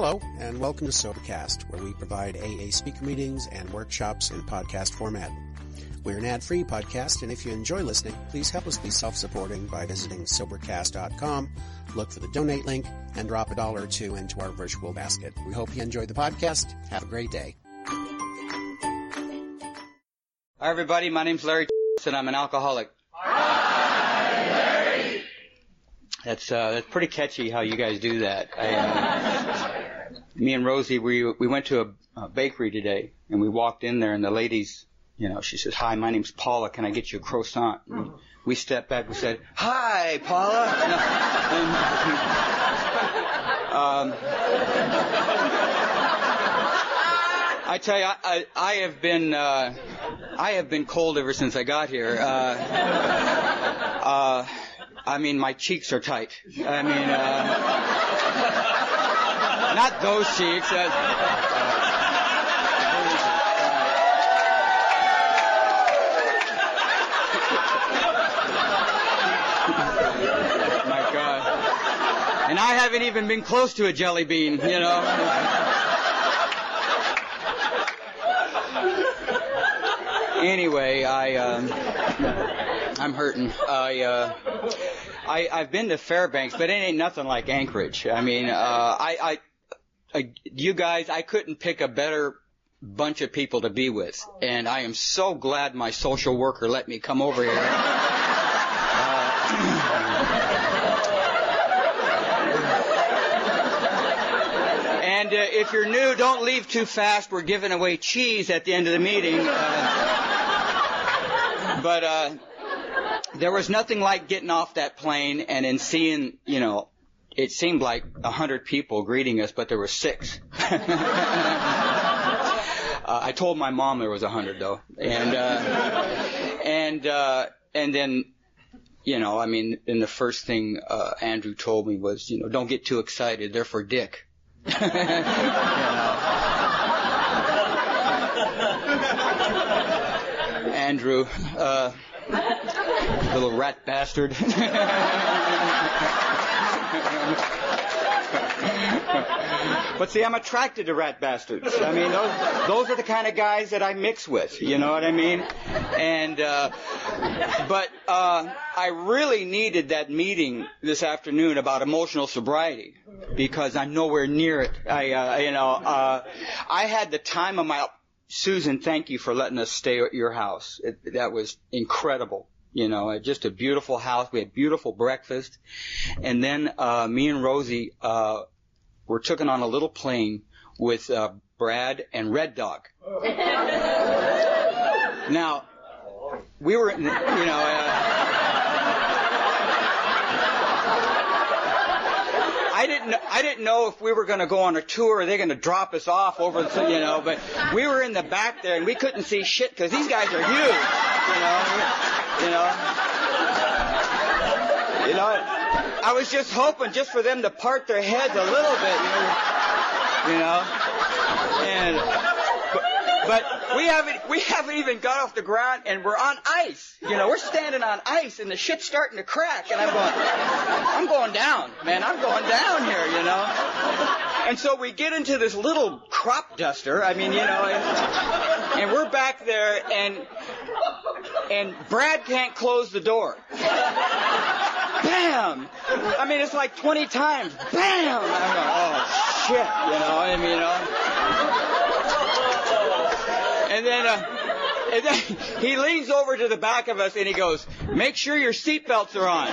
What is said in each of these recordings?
Hello, and welcome to Sobercast, where we provide AA speaker meetings and workshops in podcast format. We're an ad-free podcast, and if you enjoy listening, please help us be self-supporting by visiting Sobercast.com, look for the donate link, and drop a dollar or two into our virtual basket. We hope you enjoy the podcast. Have a great day. Hi, everybody. My name's Larry, and I'm an alcoholic. That's uh, that's pretty catchy how you guys do that. I, uh, me and Rosie, we we went to a, a bakery today, and we walked in there, and the ladies, you know, she says, "Hi, my name's Paula. Can I get you a croissant?" And we stepped back. We said, "Hi, Paula." And, um, I tell you, I, I, I have been uh, I have been cold ever since I got here. Uh, uh, I mean, my cheeks are tight. I mean, uh, not those cheeks. My God. And I haven't even been close to a jelly bean, you know. anyway, I um, I'm hurting. I uh, I I've been to Fairbanks, but it ain't nothing like Anchorage. I mean, uh, I I you guys, I couldn't pick a better bunch of people to be with, and I am so glad my social worker let me come over here. And uh, if you're new, don't leave too fast. We're giving away cheese at the end of the meeting. Uh, but uh, there was nothing like getting off that plane and then seeing, you know, it seemed like a hundred people greeting us, but there were six. uh, I told my mom there was a hundred though, and uh, and uh, and then you know, I mean, and the first thing uh, Andrew told me was, you know, don't get too excited. They're for Dick. Andrew, uh, little rat bastard. but see, I'm attracted to rat bastards. I mean, those, those are the kind of guys that I mix with. You know what I mean? And, uh, but, uh, I really needed that meeting this afternoon about emotional sobriety because I'm nowhere near it. I, uh, you know, uh, I had the time of my, Susan, thank you for letting us stay at your house. It, that was incredible. You know, just a beautiful house. We had beautiful breakfast. And then, uh, me and Rosie, uh, were taken on a little plane with, uh, Brad and Red Dog. now, we were, you know, uh, I didn't I didn't know if we were going to go on a tour or they're going to drop us off over the you know but we were in the back there and we couldn't see shit because these guys are huge you know you know you know I was just hoping just for them to part their heads a little bit you know, you know? and but, but we haven't we haven't even got off the ground and we're on ice. You know, we're standing on ice and the shit's starting to crack and I'm going I'm going down, man. I'm going down here, you know. And so we get into this little crop duster. I mean, you know, and, and we're back there and and Brad can't close the door. Bam! I mean, it's like 20 times. Bam! I'm going, oh shit, you know. I mean, you know. And then, uh, and then he leans over to the back of us and he goes, "Make sure your seatbelts are on."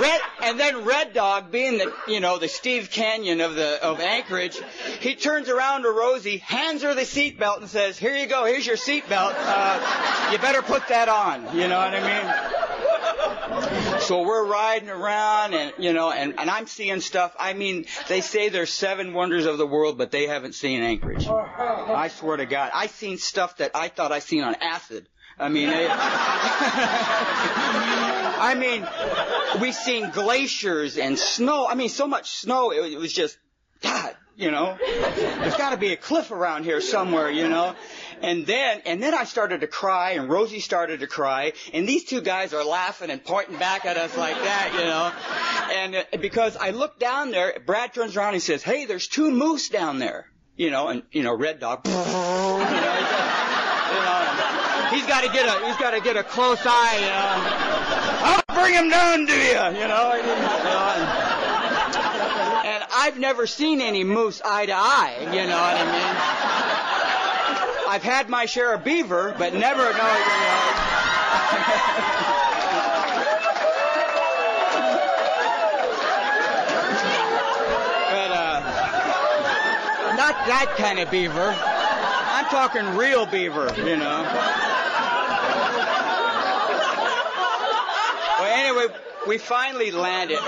Red, and then Red Dog, being the you know the Steve Canyon of the of Anchorage, he turns around to Rosie, hands her the seatbelt, and says, "Here you go. Here's your seatbelt. Uh, you better put that on." You know what I mean? So we're riding around and, you know, and, and I'm seeing stuff. I mean, they say there's seven wonders of the world, but they haven't seen Anchorage. I swear to God. I seen stuff that I thought I seen on acid. I mean, it, I mean, we seen glaciers and snow. I mean, so much snow. It, it was just, God, you know. There's got to be a cliff around here somewhere, you know. And then, and then I started to cry, and Rosie started to cry, and these two guys are laughing and pointing back at us like that, you know. And uh, because I look down there, Brad turns around and says, "Hey, there's two moose down there." You know, and you know, Red Dog. You know, you know, he's got to get a he's got to get a close eye. You know, I'll bring him down to you. You know, you know and, and I've never seen any moose eye to eye. You know what I mean? I've had my share of beaver, but never, no, you know. but, uh, not that kind of beaver. I'm talking real beaver, you know. Well, anyway, we finally landed.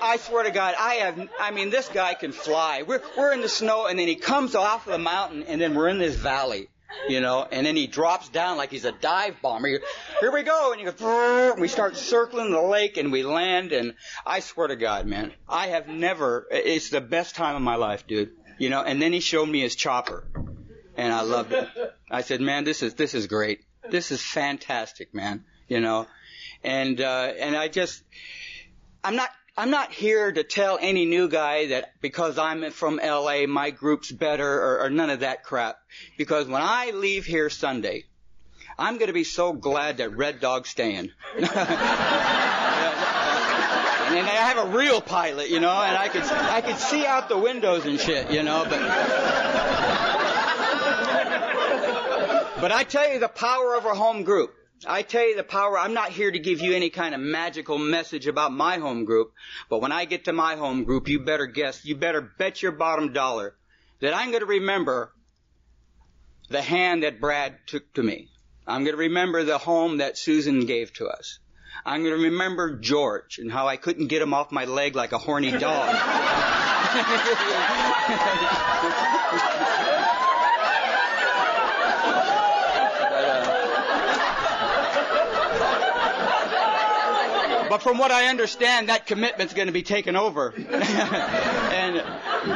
I swear to God, I have, I mean, this guy can fly. We're, we're in the snow and then he comes off of the mountain and then we're in this valley you know, and then he drops down like he's a dive bomber. Here we go, and he goes, and we start circling the lake, and we land, and I swear to God, man, I have never. It's the best time of my life, dude. You know, and then he showed me his chopper, and I loved it. I said, man, this is this is great. This is fantastic, man. You know, and uh, and I just, I'm not I'm not here to tell any new guy that because I'm from LA, my group's better or, or none of that crap. Because when I leave here Sunday, I'm going to be so glad that Red Dog's staying. and I have a real pilot, you know, and I could I could see out the windows and shit, you know, but but I tell you the power of a home group. I tell you the power, I'm not here to give you any kind of magical message about my home group, but when I get to my home group, you better guess, you better bet your bottom dollar that I'm going to remember the hand that Brad took to me. I'm going to remember the home that Susan gave to us. I'm going to remember George and how I couldn't get him off my leg like a horny dog. But from what I understand, that commitment's going to be taken over. and,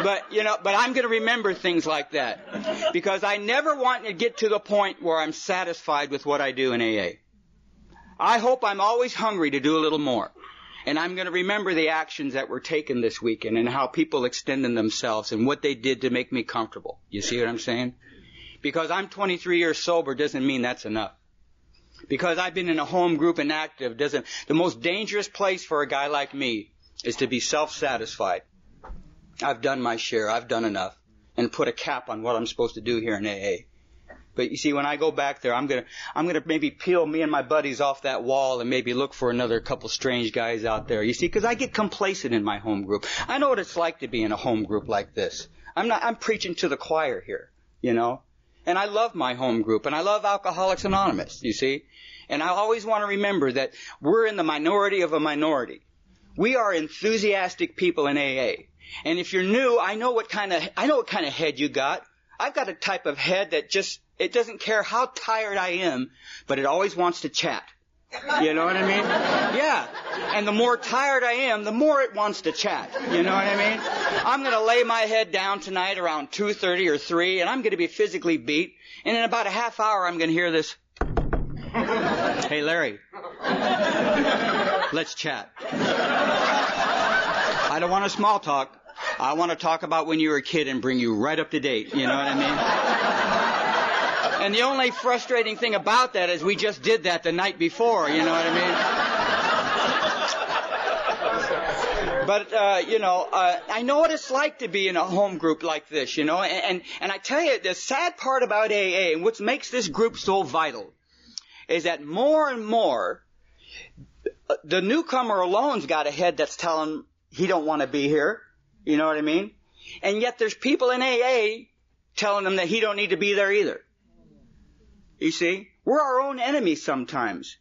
but, you know, but I'm going to remember things like that. Because I never want to get to the point where I'm satisfied with what I do in AA. I hope I'm always hungry to do a little more. And I'm going to remember the actions that were taken this weekend and how people extended themselves and what they did to make me comfortable. You see what I'm saying? Because I'm 23 years sober doesn't mean that's enough because I've been in a home group and active doesn't, the most dangerous place for a guy like me is to be self-satisfied. I've done my share. I've done enough and put a cap on what I'm supposed to do here in AA. But you see, when I go back there, I'm gonna, I'm gonna maybe peel me and my buddies off that wall and maybe look for another couple strange guys out there. You see, because I get complacent in my home group. I know what it's like to be in a home group like this. I'm not, I'm preaching to the choir here, you know. And I love my home group and I love Alcoholics Anonymous, you see. And I always want to remember that we're in the minority of a minority. We are enthusiastic people in AA. And if you're new, I know what kind of, I know what kind of head you got. I've got a type of head that just, it doesn't care how tired I am, but it always wants to chat. You know what I mean? Yeah. And the more tired I am, the more it wants to chat. You know what I mean? I'm going to lay my head down tonight around 2:30 or 3 and I'm going to be physically beat. And in about a half hour I'm going to hear this Hey Larry. Let's chat. I don't want to small talk. I want to talk about when you were a kid and bring you right up to date. You know what I mean? And the only frustrating thing about that is we just did that the night before, you know what I mean? But uh, you know, uh, I know what it's like to be in a home group like this, you know, and, and and I tell you, the sad part about AA and what makes this group so vital is that more and more, the newcomer alone's got a head that's telling he don't want to be here. You know what I mean? And yet there's people in AA telling him that he don't need to be there either. You see? We're our own enemies sometimes.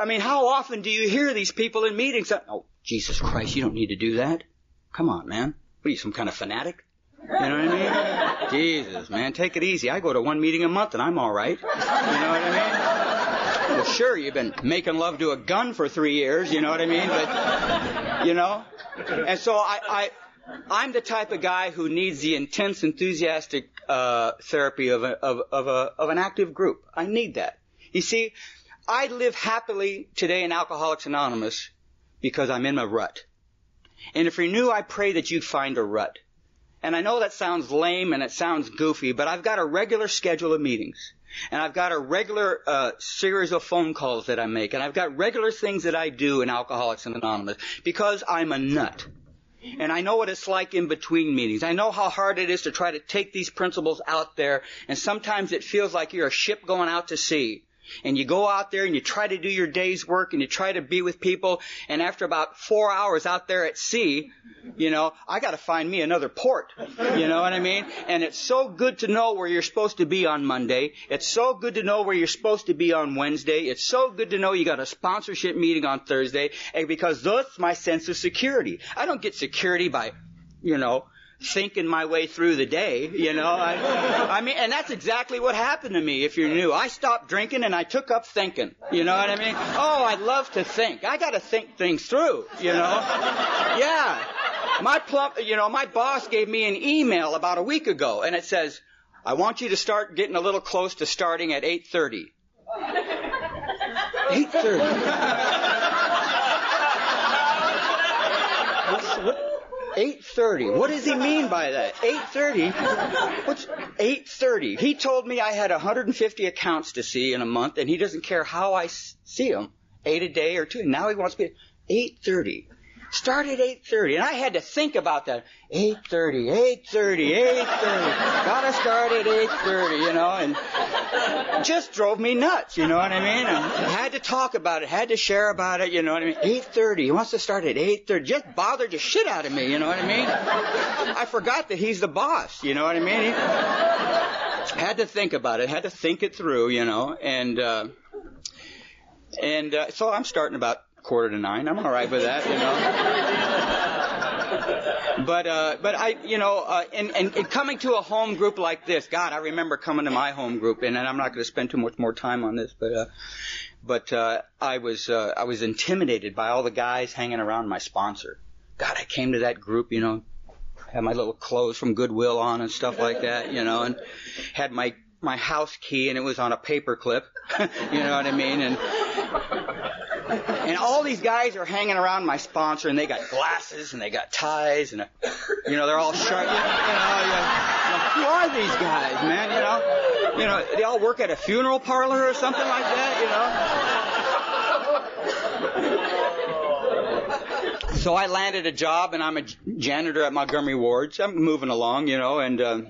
I mean, how often do you hear these people in meetings? Oh, Jesus Christ, you don't need to do that. Come on, man. What are you, some kind of fanatic? You know what I mean? Jesus, man, take it easy. I go to one meeting a month and I'm all right. You know what I mean? Well, sure, you've been making love to a gun for three years. You know what I mean? But you know, and so I, I I'm the type of guy who needs the intense, enthusiastic uh, therapy of, a, of, of, a, of an active group. I need that. You see, I live happily today in Alcoholics Anonymous because I'm in a rut. And if you're new, I pray that you'd find a rut. And I know that sounds lame and it sounds goofy, but I've got a regular schedule of meetings. And I've got a regular uh, series of phone calls that I make. And I've got regular things that I do in Alcoholics Anonymous because I'm a nut. And I know what it's like in between meetings. I know how hard it is to try to take these principles out there. And sometimes it feels like you're a ship going out to sea and you go out there and you try to do your day's work and you try to be with people and after about four hours out there at sea, you know, I gotta find me another port. You know what I mean? And it's so good to know where you're supposed to be on Monday. It's so good to know where you're supposed to be on Wednesday. It's so good to know you got a sponsorship meeting on Thursday and because that's my sense of security. I don't get security by, you know, thinking my way through the day, you know. I, I mean, and that's exactly what happened to me. If you're new, I stopped drinking and I took up thinking. You know what I mean? Oh, I love to think. I got to think things through. You know? Yeah. My plump, you know, my boss gave me an email about a week ago, and it says, "I want you to start getting a little close to starting at 8:30." 8:30. 8.30. What does he mean by that? 8.30? What's 8.30? He told me I had 150 accounts to see in a month, and he doesn't care how I see them. Eight a day or two. Now he wants me 8.30. Start at 8.30. And I had to think about that. 8.30, 8.30, 8.30. Gotta start at 8.30, you know, and just drove me nuts, you know what I mean? And had to talk about it, had to share about it, you know what I mean? 8.30. He wants to start at 8.30. Just bothered the shit out of me, you know what I mean? I forgot that he's the boss, you know what I mean? He had to think about it, had to think it through, you know, and, uh, and, uh, so I'm starting about quarter to nine. I'm all right with that, you know. but uh, but I, you know, uh, and, and, and coming to a home group like this, God, I remember coming to my home group, and, and I'm not going to spend too much more time on this, but uh, but uh, I was uh, I was intimidated by all the guys hanging around my sponsor. God, I came to that group, you know, had my little clothes from Goodwill on and stuff like that, you know, and had my my house key and it was on a paper clip, you know what I mean, and and all these guys are hanging around my sponsor, and they got glasses and they got ties, and you know they're all sharp. You know, you know, who are these guys, man? You know, you know they all work at a funeral parlor or something like that. You know. So I landed a job, and I'm a janitor at Montgomery Wards. I'm moving along, you know, and uh,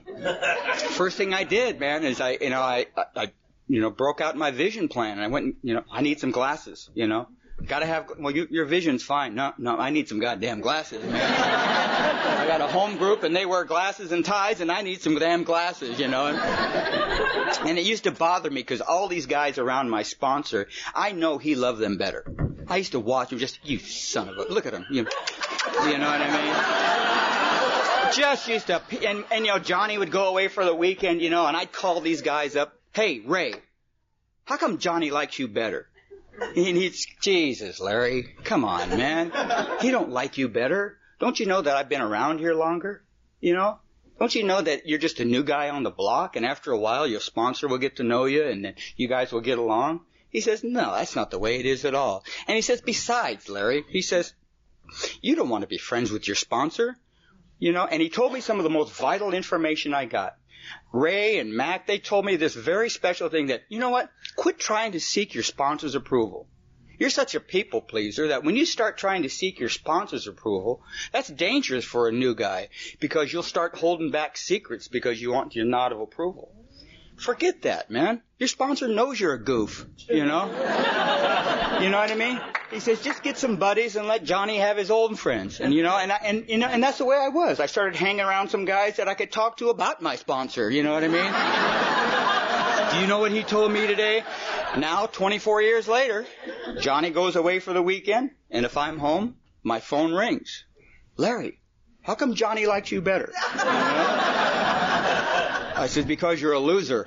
first thing I did, man, is I, you know, I, I you know, broke out my vision plan. And I went, and, you know, I need some glasses, you know. Gotta have, well, you, your vision's fine. No, no, I need some goddamn glasses, man. I got a home group and they wear glasses and ties and I need some damn glasses, you know. And, it used to bother me because all these guys around my sponsor, I know he loved them better. I used to watch him just, you son of a, look at him. You, you know what I mean? Just used to, and, and you know, Johnny would go away for the weekend, you know, and I'd call these guys up Hey, Ray, how come Johnny likes you better? And he's, Jesus, Larry, come on, man. He don't like you better. Don't you know that I've been around here longer? You know? Don't you know that you're just a new guy on the block and after a while your sponsor will get to know you and then you guys will get along? He says, no, that's not the way it is at all. And he says, besides, Larry, he says, you don't want to be friends with your sponsor. You know, and he told me some of the most vital information I got. Ray and Mac, they told me this very special thing that, you know what? Quit trying to seek your sponsor's approval. You're such a people pleaser that when you start trying to seek your sponsor's approval, that's dangerous for a new guy because you'll start holding back secrets because you want your nod of approval. Forget that, man. Your sponsor knows you're a goof, you know? you know what I mean? He says, just get some buddies and let Johnny have his old friends. And you know, and I, and you know, and that's the way I was. I started hanging around some guys that I could talk to about my sponsor, you know what I mean? Do you know what he told me today? Now, 24 years later, Johnny goes away for the weekend, and if I'm home, my phone rings. Larry, how come Johnny likes you better? You know? I said, because you're a loser.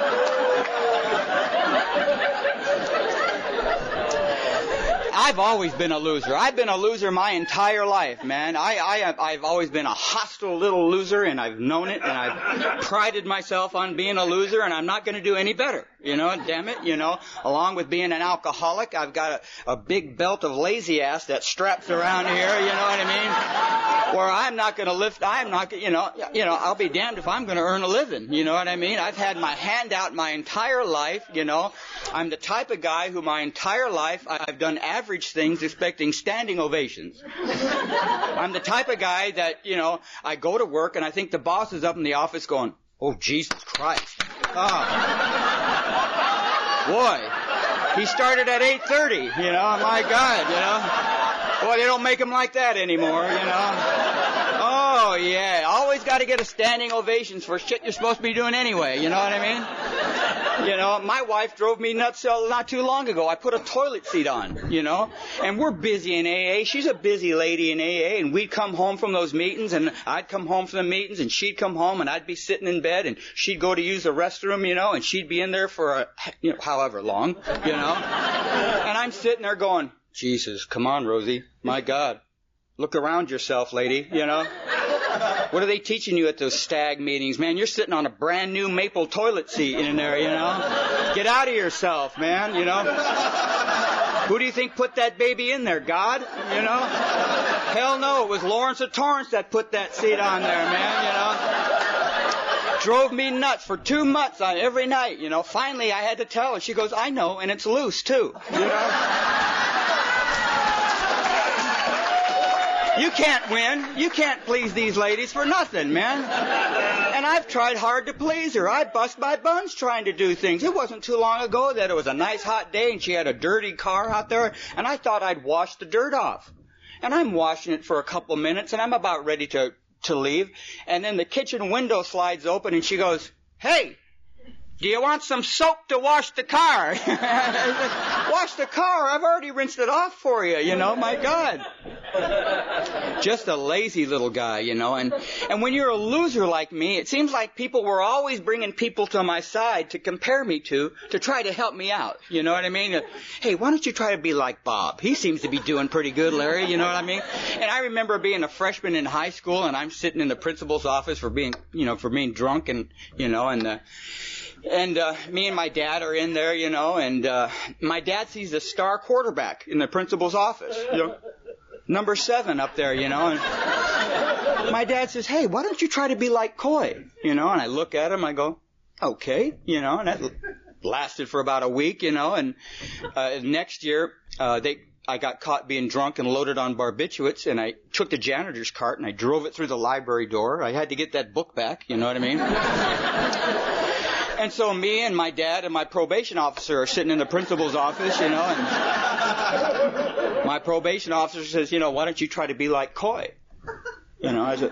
I've always been a loser. I've been a loser my entire life, man. I, I, I've always been a hostile little loser and I've known it and I've prided myself on being a loser and I'm not going to do any better. You know, damn it, you know, along with being an alcoholic, I've got a, a big belt of lazy ass that straps around here, you know what I mean? Where I'm not going to lift, I'm not, you know, you know, I'll be damned if I'm going to earn a living, you know what I mean? I've had my hand out my entire life, you know. I'm the type of guy who my entire life I've done average things expecting standing ovations. I'm the type of guy that, you know, I go to work and I think the boss is up in the office going, oh Jesus Christ. Oh. Boy, he started at 8.30, you know, my God, you know. Boy, they don't make him like that anymore, you know. Oh yeah, always got to get a standing ovations for shit you're supposed to be doing anyway. You know what I mean? You know, my wife drove me nuts uh, not too long ago. I put a toilet seat on, you know, and we're busy in AA. She's a busy lady in AA, and we'd come home from those meetings, and I'd come home from the meetings, and she'd come home, and I'd be sitting in bed, and she'd go to use the restroom, you know, and she'd be in there for a, you know, however long, you know, and I'm sitting there going, Jesus, come on, Rosie, my God. Look around yourself, lady, you know. What are they teaching you at those stag meetings? Man, you're sitting on a brand new maple toilet seat in there, you know? Get out of yourself, man, you know? Who do you think put that baby in there? God? You know? Hell no, it was Lawrence of Torrance that put that seat on there, man, you know? Drove me nuts for two months on every night, you know. Finally, I had to tell her. She goes, I know, and it's loose too, you know? You can't win. You can't please these ladies for nothing, man. And I've tried hard to please her. I bust my buns trying to do things. It wasn't too long ago that it was a nice hot day and she had a dirty car out there and I thought I'd wash the dirt off. And I'm washing it for a couple minutes and I'm about ready to, to leave. And then the kitchen window slides open and she goes, Hey, do you want some soap to wash the car? wash the car. I've already rinsed it off for you, you know, my God. Just a lazy little guy, you know, and, and when you're a loser like me, it seems like people were always bringing people to my side to compare me to, to try to help me out. You know what I mean? Hey, why don't you try to be like Bob? He seems to be doing pretty good, Larry, you know what I mean? And I remember being a freshman in high school and I'm sitting in the principal's office for being, you know, for being drunk and, you know, and, uh, and uh, me and my dad are in there, you know, and uh, my dad sees a star quarterback in the principal's office, you know, number seven up there, you know, and my dad says, "Hey, why don't you try to be like Coy?" You know, and I look at him, I go, "Okay," you know, and that lasted for about a week, you know, and uh, next year uh, they I got caught being drunk and loaded on barbiturates, and I took the janitor's cart and I drove it through the library door. I had to get that book back, you know what I mean? And so me and my dad and my probation officer are sitting in the principal's office, you know, and my probation officer says, you know, why don't you try to be like Coy? You know, I said,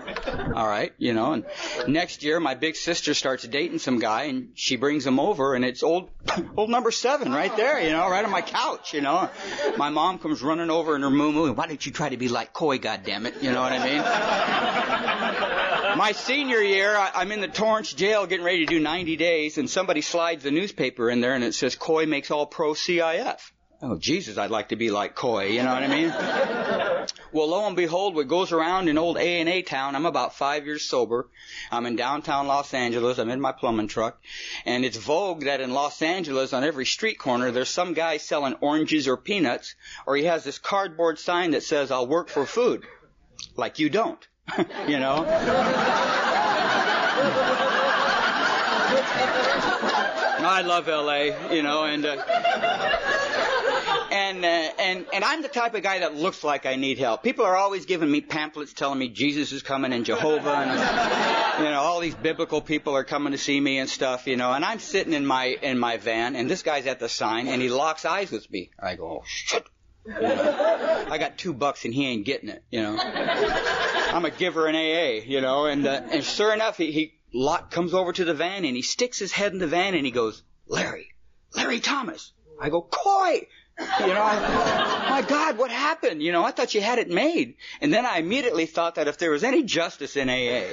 all right, you know, and next year my big sister starts dating some guy and she brings him over and it's old, old number seven right there, you know, right on my couch, you know. My mom comes running over in her moo moo, why don't you try to be like Coy, goddammit, you know what I mean? My senior year, I, am in the Torrance jail getting ready to do 90 days, and somebody slides the newspaper in there, and it says Coy makes all pro CIF. Oh, Jesus, I'd like to be like Coy, you know what I mean? well, lo and behold, what goes around in old A&A town, I'm about five years sober. I'm in downtown Los Angeles. I'm in my plumbing truck. And it's vogue that in Los Angeles, on every street corner, there's some guy selling oranges or peanuts, or he has this cardboard sign that says, I'll work for food. Like you don't. you know? I love LA, you know, and uh, and uh, and and I'm the type of guy that looks like I need help. People are always giving me pamphlets telling me Jesus is coming and Jehovah and you know all these biblical people are coming to see me and stuff, you know. And I'm sitting in my in my van and this guy's at the sign and he locks eyes with me. I go, oh shit. I got two bucks and he ain't getting it, you know. I'm a giver in AA, you know, and uh, and sure enough, he, he lot comes over to the van and he sticks his head in the van and he goes, Larry, Larry Thomas. I go, Coy. You know, I, my God, what happened? You know, I thought you had it made. And then I immediately thought that if there was any justice in AA,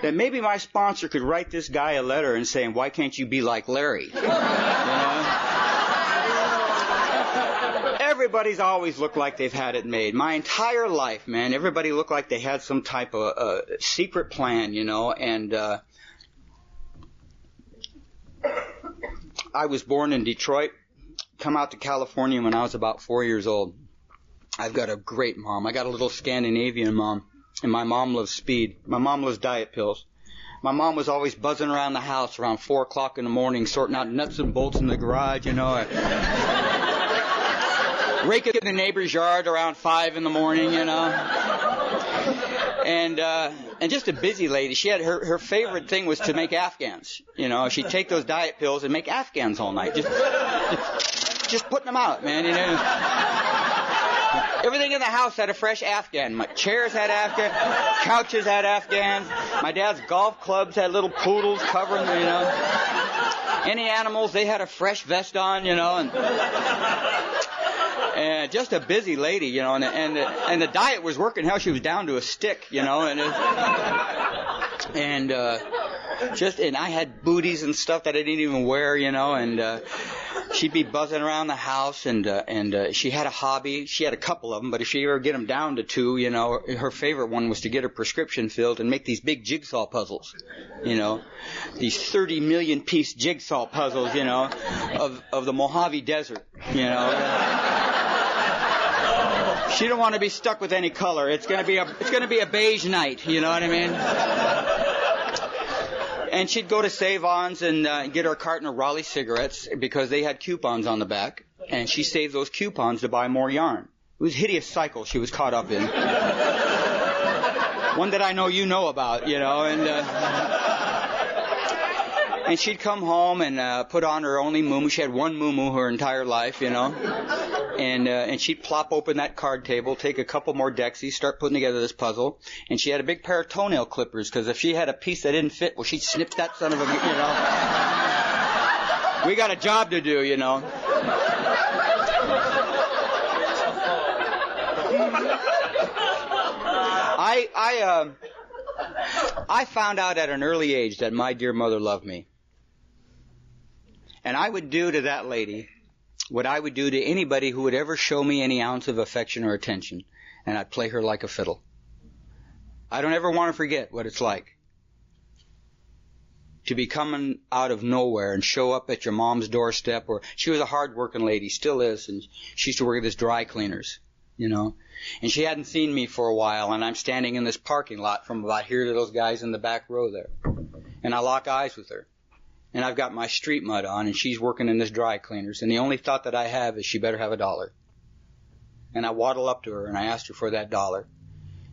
that maybe my sponsor could write this guy a letter and saying, why can't you be like Larry? You know? Everybody's always looked like they've had it made. My entire life, man, everybody looked like they had some type of uh, secret plan, you know, and uh, I was born in Detroit, come out to California when I was about four years old. I've got a great mom. I got a little Scandinavian mom, and my mom loves speed. My mom loves diet pills. My mom was always buzzing around the house around four o'clock in the morning, sorting out nuts and bolts in the garage, you know. Raking the neighbor's yard around five in the morning, you know. And uh, and just a busy lady. She had her her favorite thing was to make Afghans. You know, she'd take those diet pills and make Afghans all night. Just just, just putting them out, man. You know. Everything in the house had a fresh Afghan. My chairs had Afghan, couches had Afghans. My dad's golf clubs had little poodles covering, you know. Any animals, they had a fresh vest on, you know, and and just a busy lady, you know, and and and the diet was working. How she was down to a stick, you know, and it, and uh, just and I had booties and stuff that I didn't even wear, you know, and uh, she'd be buzzing around the house, and uh, and uh, she had a hobby. She had a couple of them, but if she ever get them down to two, you know, her favorite one was to get her prescription filled and make these big jigsaw puzzles, you know, these 30 million piece jigsaw puzzles, you know, of of the Mojave Desert, you know. She don't want to be stuck with any color. It's gonna be a it's gonna be a beige night. You know what I mean? And she'd go to Save-Ons and uh, get her carton of Raleigh cigarettes because they had coupons on the back, and she saved those coupons to buy more yarn. It was a hideous cycle she was caught up in. One that I know you know about, you know, and uh, and she'd come home and uh, put on her only moo She had one moo her entire life, you know. And uh, and she'd plop open that card table, take a couple more Dexies, start putting together this puzzle. And she had a big pair of toenail clippers because if she had a piece that didn't fit, well, she'd snip that son of a, you know. we got a job to do, you know. I I uh, I found out at an early age that my dear mother loved me. And I would do to that lady what I would do to anybody who would ever show me any ounce of affection or attention, and I'd play her like a fiddle. I don't ever want to forget what it's like to be coming out of nowhere and show up at your mom's doorstep or she was a hard working lady, still is, and she used to work at this dry cleaners, you know. And she hadn't seen me for a while and I'm standing in this parking lot from about here to those guys in the back row there. And I lock eyes with her and I've got my street mud on and she's working in this dry cleaners and the only thought that I have is she better have a dollar. And I waddle up to her and I ask her for that dollar.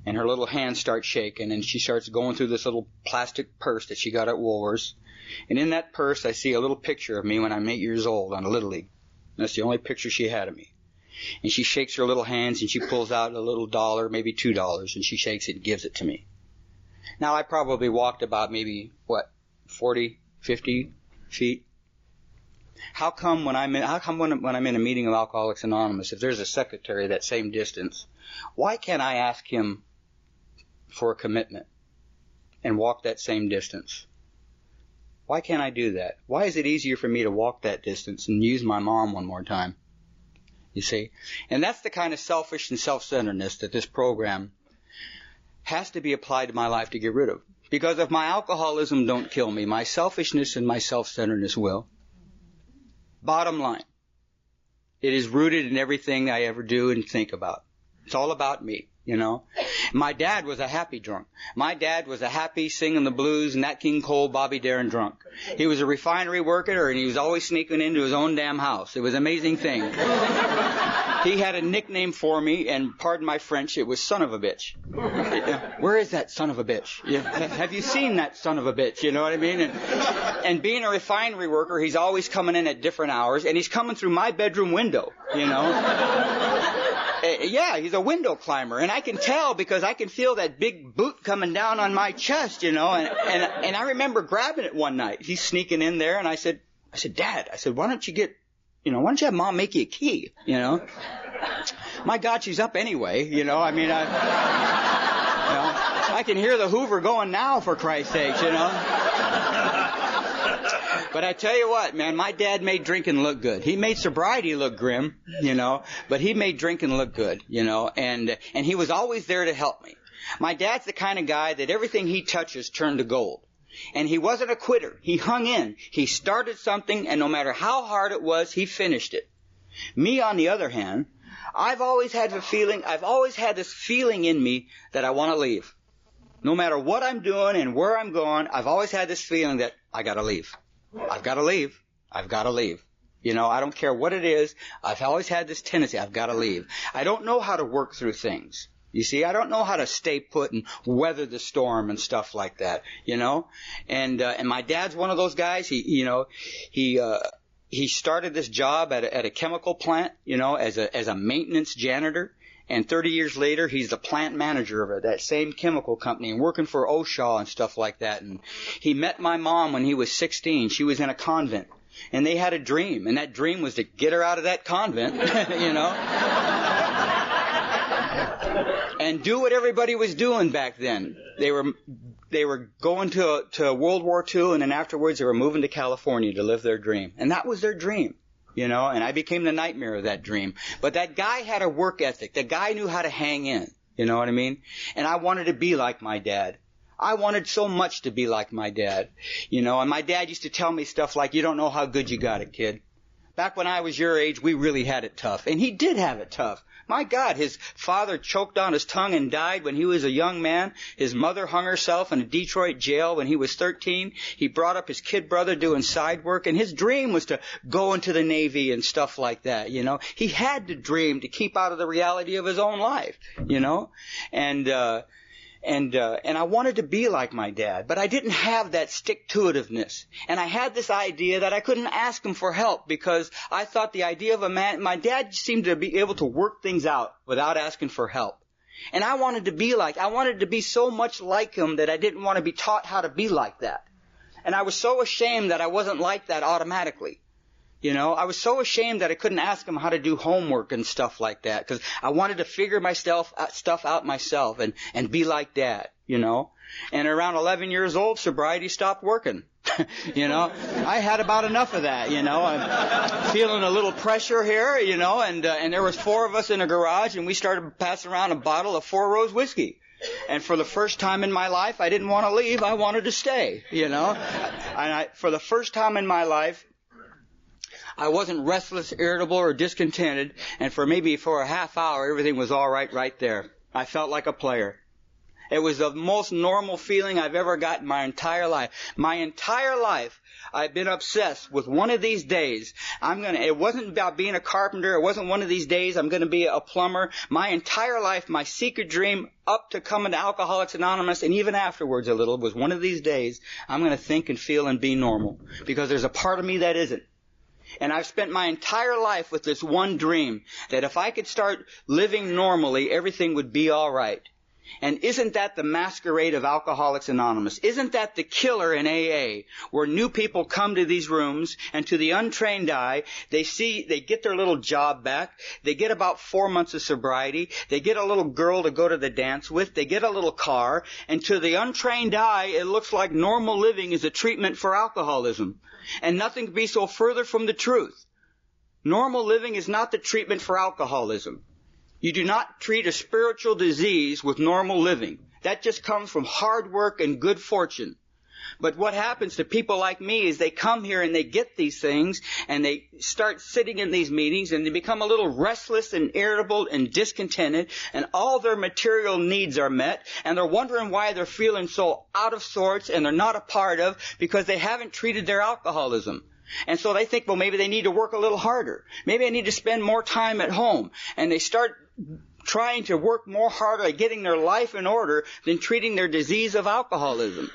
And her little hands start shaking and she starts going through this little plastic purse that she got at Woolworths. And in that purse I see a little picture of me when I'm eight years old on a Little League. And that's the only picture she had of me. And she shakes her little hands and she pulls out a little dollar, maybe two dollars, and she shakes it and gives it to me. Now I probably walked about maybe, what, 40, 50 feet? How come when I'm in, how come when, when I'm in a meeting of Alcoholics Anonymous, if there's a secretary that same distance, why can't I ask him for a commitment and walk that same distance? Why can't I do that? Why is it easier for me to walk that distance and use my mom one more time? You see? And that's the kind of selfish and self-centeredness that this program has to be applied to my life to get rid of. Because if my alcoholism don't kill me, my selfishness and my self-centeredness will. Bottom line. It is rooted in everything I ever do and think about. It's all about me, you know. My dad was a happy drunk. My dad was a happy singing the blues, Nat King Cole, Bobby Darin drunk. He was a refinery worker and he was always sneaking into his own damn house. It was an amazing thing. he had a nickname for me and pardon my French, it was son of a bitch. Where is that son of a bitch? Have you seen that son of a bitch? You know what I mean? And, and being a refinery worker, he's always coming in at different hours and he's coming through my bedroom window, you know? Yeah, he's a window climber, and I can tell because I can feel that big boot coming down on my chest, you know. And and and I remember grabbing it one night. He's sneaking in there, and I said, I said, Dad, I said, why don't you get, you know, why don't you have Mom make you a key, you know? My God, she's up anyway, you know. I mean, I, you know, I can hear the Hoover going now, for Christ's sakes, you know. But I tell you what, man, my dad made drinking look good. He made sobriety look grim, you know, but he made drinking look good, you know, and, and he was always there to help me. My dad's the kind of guy that everything he touches turned to gold. And he wasn't a quitter. He hung in. He started something and no matter how hard it was, he finished it. Me, on the other hand, I've always had the feeling, I've always had this feeling in me that I want to leave. No matter what I'm doing and where I'm going, I've always had this feeling that I gotta leave. I've gotta leave. I've gotta leave. You know, I don't care what it is. I've always had this tendency. I've gotta leave. I don't know how to work through things. You see, I don't know how to stay put and weather the storm and stuff like that, you know? And, uh, and my dad's one of those guys. He, you know, he, uh, he started this job at a, at a chemical plant, you know, as a, as a maintenance janitor. And 30 years later, he's the plant manager of that same chemical company and working for OSHA and stuff like that. And he met my mom when he was 16. She was in a convent. And they had a dream, and that dream was to get her out of that convent, you know? and do what everybody was doing back then. They were they were going to to World War II, and then afterwards they were moving to California to live their dream, and that was their dream. You know, and I became the nightmare of that dream. But that guy had a work ethic. The guy knew how to hang in. You know what I mean? And I wanted to be like my dad. I wanted so much to be like my dad. You know, and my dad used to tell me stuff like, you don't know how good you got it, kid. Back when I was your age, we really had it tough. And he did have it tough. My God, his father choked on his tongue and died when he was a young man. His mother hung herself in a Detroit jail when he was 13. He brought up his kid brother doing side work and his dream was to go into the Navy and stuff like that, you know. He had to dream to keep out of the reality of his own life, you know. And, uh, and uh, and I wanted to be like my dad, but I didn't have that stick-to-itiveness. And I had this idea that I couldn't ask him for help because I thought the idea of a man. My dad seemed to be able to work things out without asking for help. And I wanted to be like, I wanted to be so much like him that I didn't want to be taught how to be like that. And I was so ashamed that I wasn't like that automatically. You know, I was so ashamed that I couldn't ask him how to do homework and stuff like that because I wanted to figure myself uh, stuff out myself and and be like dad. You know, and around 11 years old, sobriety stopped working. you know, I had about enough of that. You know, I'm feeling a little pressure here. You know, and uh, and there was four of us in a garage, and we started passing around a bottle of Four Rose whiskey. And for the first time in my life, I didn't want to leave. I wanted to stay, you know. And I, for the first time in my life, I wasn't restless, irritable, or discontented, and for maybe for a half hour, everything was all right right there. I felt like a player. It was the most normal feeling I've ever got in my entire life. My entire life, I've been obsessed with one of these days. I'm gonna, it wasn't about being a carpenter. It wasn't one of these days I'm gonna be a plumber. My entire life, my secret dream up to coming to Alcoholics Anonymous and even afterwards a little was one of these days I'm gonna think and feel and be normal. Because there's a part of me that isn't. And I've spent my entire life with this one dream that if I could start living normally, everything would be alright. And isn't that the masquerade of Alcoholics Anonymous? Isn't that the killer in AA? Where new people come to these rooms and to the untrained eye, they see, they get their little job back, they get about four months of sobriety, they get a little girl to go to the dance with, they get a little car, and to the untrained eye, it looks like normal living is a treatment for alcoholism. And nothing could be so further from the truth. Normal living is not the treatment for alcoholism. You do not treat a spiritual disease with normal living. That just comes from hard work and good fortune. But what happens to people like me is they come here and they get these things and they start sitting in these meetings and they become a little restless and irritable and discontented and all their material needs are met and they're wondering why they're feeling so out of sorts and they're not a part of because they haven't treated their alcoholism. And so they think, well, maybe they need to work a little harder. Maybe I need to spend more time at home. And they start trying to work more hard at getting their life in order than treating their disease of alcoholism.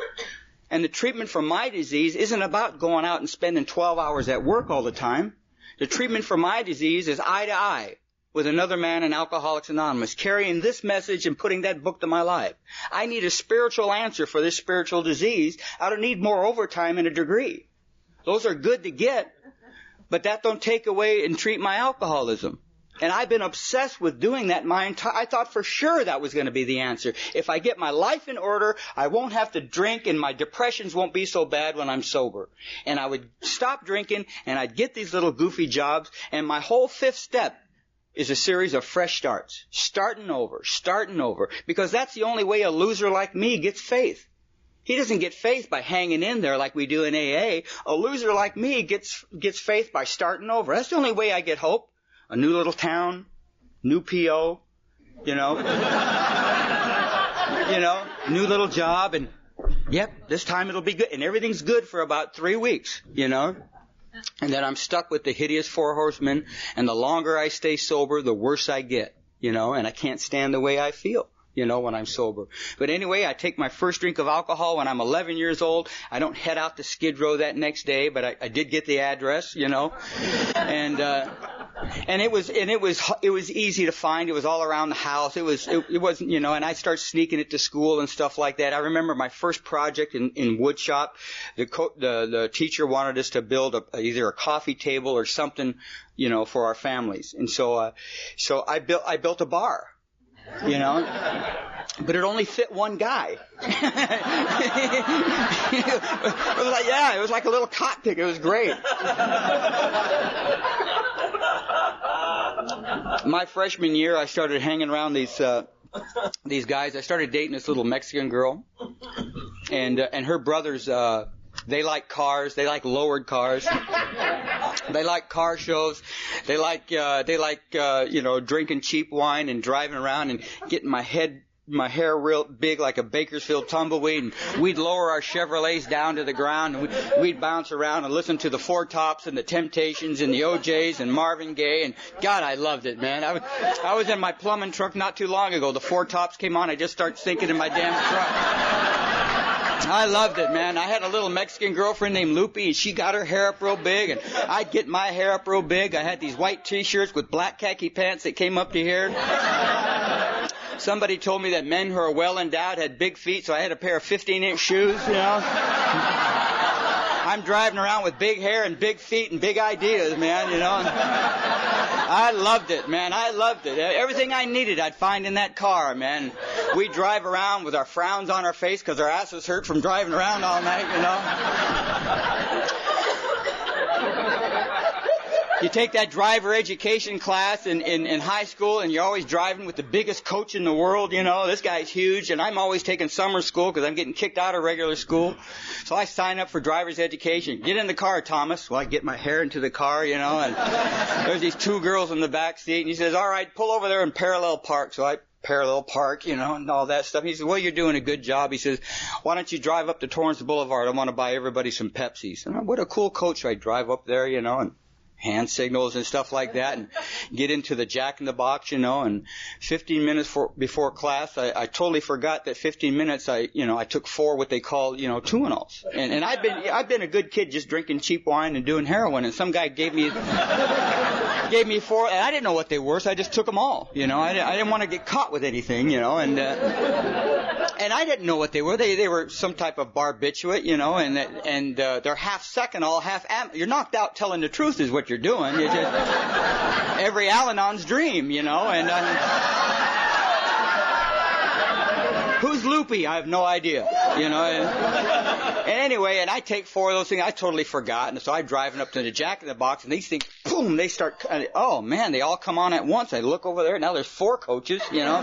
And the treatment for my disease isn't about going out and spending 12 hours at work all the time. The treatment for my disease is eye to eye with another man in Alcoholics Anonymous, carrying this message and putting that book to my life. I need a spiritual answer for this spiritual disease. I don't need more overtime and a degree. Those are good to get, but that don't take away and treat my alcoholism. And I've been obsessed with doing that my entire, I thought for sure that was going to be the answer. If I get my life in order, I won't have to drink and my depressions won't be so bad when I'm sober. And I would stop drinking and I'd get these little goofy jobs and my whole fifth step is a series of fresh starts. Starting over, starting over. Because that's the only way a loser like me gets faith. He doesn't get faith by hanging in there like we do in AA. A loser like me gets, gets faith by starting over. That's the only way I get hope. A new little town, new PO, you know, you know, new little job and yep, this time it'll be good. And everything's good for about three weeks, you know. And then I'm stuck with the hideous four horsemen and the longer I stay sober, the worse I get, you know, and I can't stand the way I feel you know, when I'm sober. But anyway, I take my first drink of alcohol when I'm 11 years old. I don't head out to Skid Row that next day, but I, I did get the address, you know, and uh, and it was and it was it was easy to find. It was all around the house. It was it, it wasn't you know, and I started sneaking it to school and stuff like that. I remember my first project in in wood shop. The co- the the teacher wanted us to build a, either a coffee table or something, you know, for our families, and so uh, so I built I built a bar you know? But it only fit one guy. it was like, yeah, it was like a little cockpit. It was great. My freshman year, I started hanging around these, uh, these guys. I started dating this little Mexican girl, and uh, and her brothers, uh, they like cars. They like lowered cars. They like car shows. They like uh, they like uh, you know drinking cheap wine and driving around and getting my head my hair real big like a Bakersfield tumbleweed, and we'd lower our Chevrolets down to the ground, and we'd, bounce around and listen to the Four Tops and the Temptations and the O'Jays and Marvin Gaye, and God, I loved it, man. I was, I was in my plumbing truck not too long ago. The Four Tops came on, I just started sinking in my damn truck. I loved it, man. I had a little Mexican girlfriend named Lupe, and she got her hair up real big, and I'd get my hair up real big. I had these white t-shirts with black khaki pants that came up to here. Somebody told me that men who are well endowed had big feet, so I had a pair of 15-inch shoes, you know. I'm driving around with big hair and big feet and big ideas, man, you know. I loved it, man. I loved it. Everything I needed, I'd find in that car, man. We drive around with our frowns on our face because our asses hurt from driving around all night, you know. You take that driver education class in, in, in high school and you're always driving with the biggest coach in the world, you know, this guy's huge and I'm always taking summer school because I'm getting kicked out of regular school. So I sign up for driver's education. Get in the car, Thomas. Well, I get my hair into the car, you know, and there's these two girls in the back seat and he says, all right, pull over there and parallel park. So I parallel park, you know, and all that stuff. He says, well, you're doing a good job. He says, why don't you drive up to Torrance Boulevard? I want to buy everybody some Pepsis. And what a cool coach. I drive up there, you know, and hand signals and stuff like that and get into the jack in the box, you know, and 15 minutes for, before class, I, I totally forgot that 15 minutes I, you know, I took four what they call, you know, Tuinals. And, alls. and I've been, I've been a good kid just drinking cheap wine and doing heroin and some guy gave me, gave me four and I didn't know what they were so I just took them all, you know, I I didn't want to get caught with anything, you know, and, uh, and I didn't know what they were. They, they were some type of barbiturate, you know, and, and, uh, they're half second, all half, am- you're knocked out telling the truth is what you're you're doing. You just every Al-Anon's dream, you know. And uh, who's Lupe? I have no idea, you know. And, and anyway, and I take four of those things. I totally forgot, and so I'm driving up to the Jack in the Box, and these things, boom, they start. Oh man, they all come on at once. I look over there. Now there's four coaches, you know.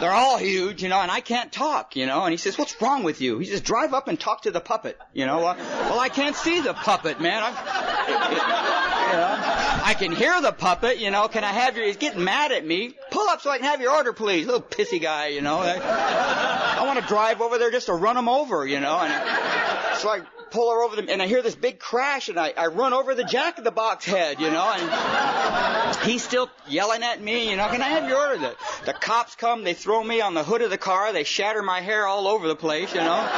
They're all huge, you know, and I can't talk, you know. And he says, "What's wrong with you?" He says, "Drive up and talk to the puppet," you know. Well, well I can't see the puppet, man. I'm, you know? I can hear the puppet, you know. Can I have your, he's getting mad at me. Pull up so I can have your order, please. Little pissy guy, you know. I, I want to drive over there just to run him over, you know. And so I pull her over, the, and I hear this big crash, and I, I run over the jack of the box head, you know, and he's still yelling at me, you know, can I have your order? The, the cops come, they throw me on the hood of the car, they shatter my hair all over the place, you know.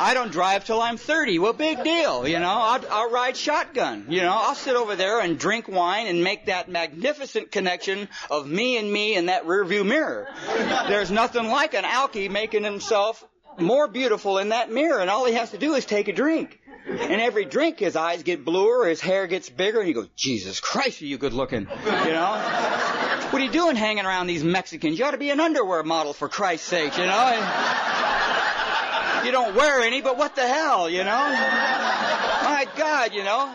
I don't drive till I'm 30. Well, big deal, you know. I'll, I'll ride shotgun, you know. I'll sit over there and drink wine and make that magnificent connection of me and me in that rearview mirror. There's nothing like an alkie making himself more beautiful in that mirror, and all he has to do is take a drink. And every drink, his eyes get bluer, his hair gets bigger, and he goes, Jesus Christ, are you good looking? You know? What are you doing hanging around these Mexicans? You ought to be an underwear model for Christ's sake, you know? You don't wear any, but what the hell, you know? My God, you know?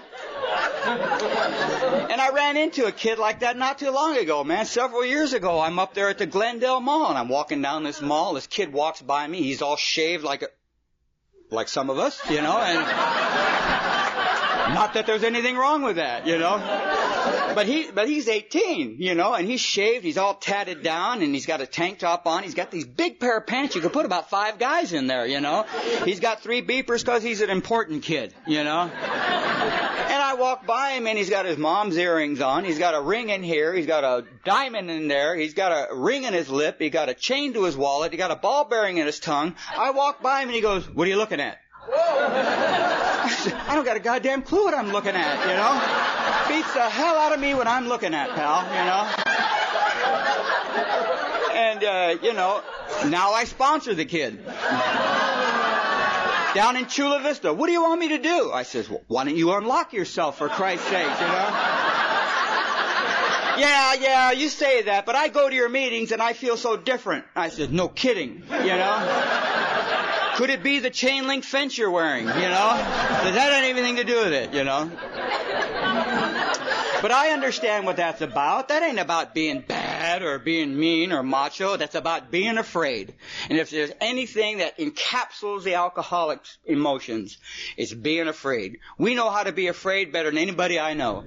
And I ran into a kid like that not too long ago, man. Several years ago, I'm up there at the Glendale Mall, and I'm walking down this mall. This kid walks by me. He's all shaved like a, like some of us, you know, and not that there's anything wrong with that, you know. But he, but he's 18, you know, and he's shaved, he's all tatted down, and he's got a tank top on. He's got these big pair of pants. You could put about five guys in there, you know. He's got three beepers because he's an important kid, you know. And I walk by him and he's got his mom's earrings on. He's got a ring in here. He's got a diamond in there. He's got a ring in his lip. He got a chain to his wallet. He got a ball bearing in his tongue. I walk by him and he goes, what are you looking at? I don't got a goddamn clue what I'm looking at, you know? Beats the hell out of me what I'm looking at, pal, you know? And, uh, you know, now I sponsor the kid. Down in Chula Vista, what do you want me to do? I says, well, why don't you unlock yourself for Christ's sake, you know? yeah, yeah, you say that, but I go to your meetings and I feel so different. I said, no kidding, you know? Could it be the chain link fence you're wearing, you know? Does that have anything to do with it, you know? But I understand what that's about. That ain't about being bad or being mean or macho. That's about being afraid. And if there's anything that encapsulates the alcoholic's emotions, it's being afraid. We know how to be afraid better than anybody I know.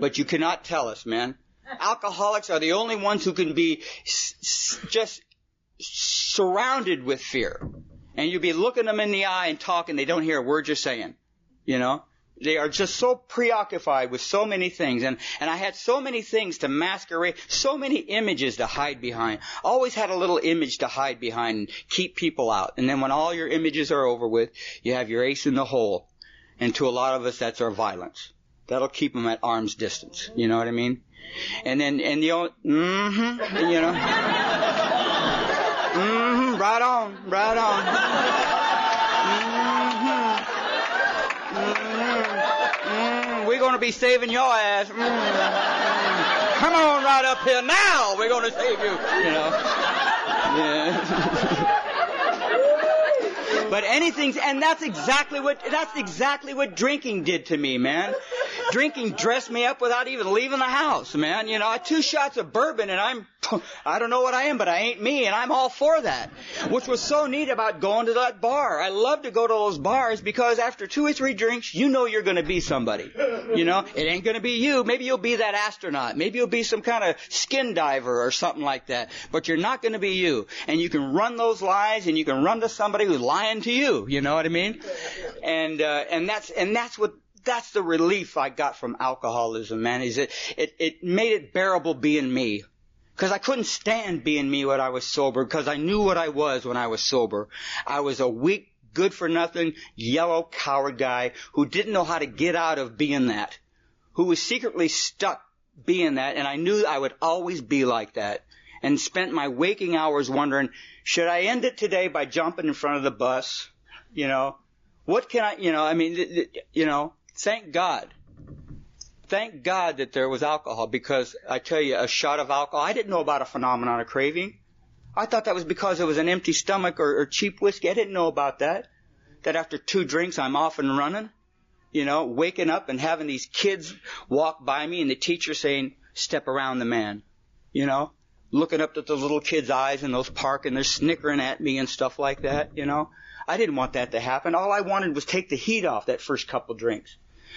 But you cannot tell us, man. Alcoholics are the only ones who can be s- s- just surrounded with fear. And you'll be looking them in the eye and talking, they don't hear a word you're saying. You know? They are just so preoccupied with so many things. And, and I had so many things to masquerade, so many images to hide behind. Always had a little image to hide behind and keep people out. And then when all your images are over with, you have your ace in the hole. And to a lot of us, that's our violence. That'll keep them at arm's distance. You know what I mean? And then, and the only, mm-hmm, you know. Mm-hmm, right on, right on. Mm-hmm. Mm-hmm. Mm-hmm. We're going to be saving your ass. Mm-hmm. Come on right up here now. We're going to save you. You know. Yeah. but anything's, and that's exactly what, that's exactly what drinking did to me, man. Drinking dressed me up without even leaving the house, man. You know, I two shots of bourbon and I'm, I don't know what I am, but I ain't me and I'm all for that. Which was so neat about going to that bar. I love to go to those bars because after two or three drinks, you know you're gonna be somebody. You know, it ain't gonna be you. Maybe you'll be that astronaut. Maybe you'll be some kind of skin diver or something like that. But you're not gonna be you. And you can run those lies and you can run to somebody who's lying to you. You know what I mean? And, uh, and that's, and that's what, that's the relief I got from alcoholism, man, is it, it, it made it bearable being me. Cause I couldn't stand being me when I was sober, cause I knew what I was when I was sober. I was a weak, good for nothing, yellow coward guy who didn't know how to get out of being that. Who was secretly stuck being that, and I knew I would always be like that. And spent my waking hours wondering, should I end it today by jumping in front of the bus? You know, what can I, you know, I mean, you know, thank God. Thank God that there was alcohol because I tell you, a shot of alcohol, I didn't know about a phenomenon of craving. I thought that was because it was an empty stomach or, or cheap whiskey. I didn't know about that. That after two drinks, I'm off and running. You know, waking up and having these kids walk by me and the teacher saying, step around the man. You know, looking up at the little kids' eyes in those park and they're snickering at me and stuff like that, you know. I didn't want that to happen. All I wanted was take the heat off that first couple drinks.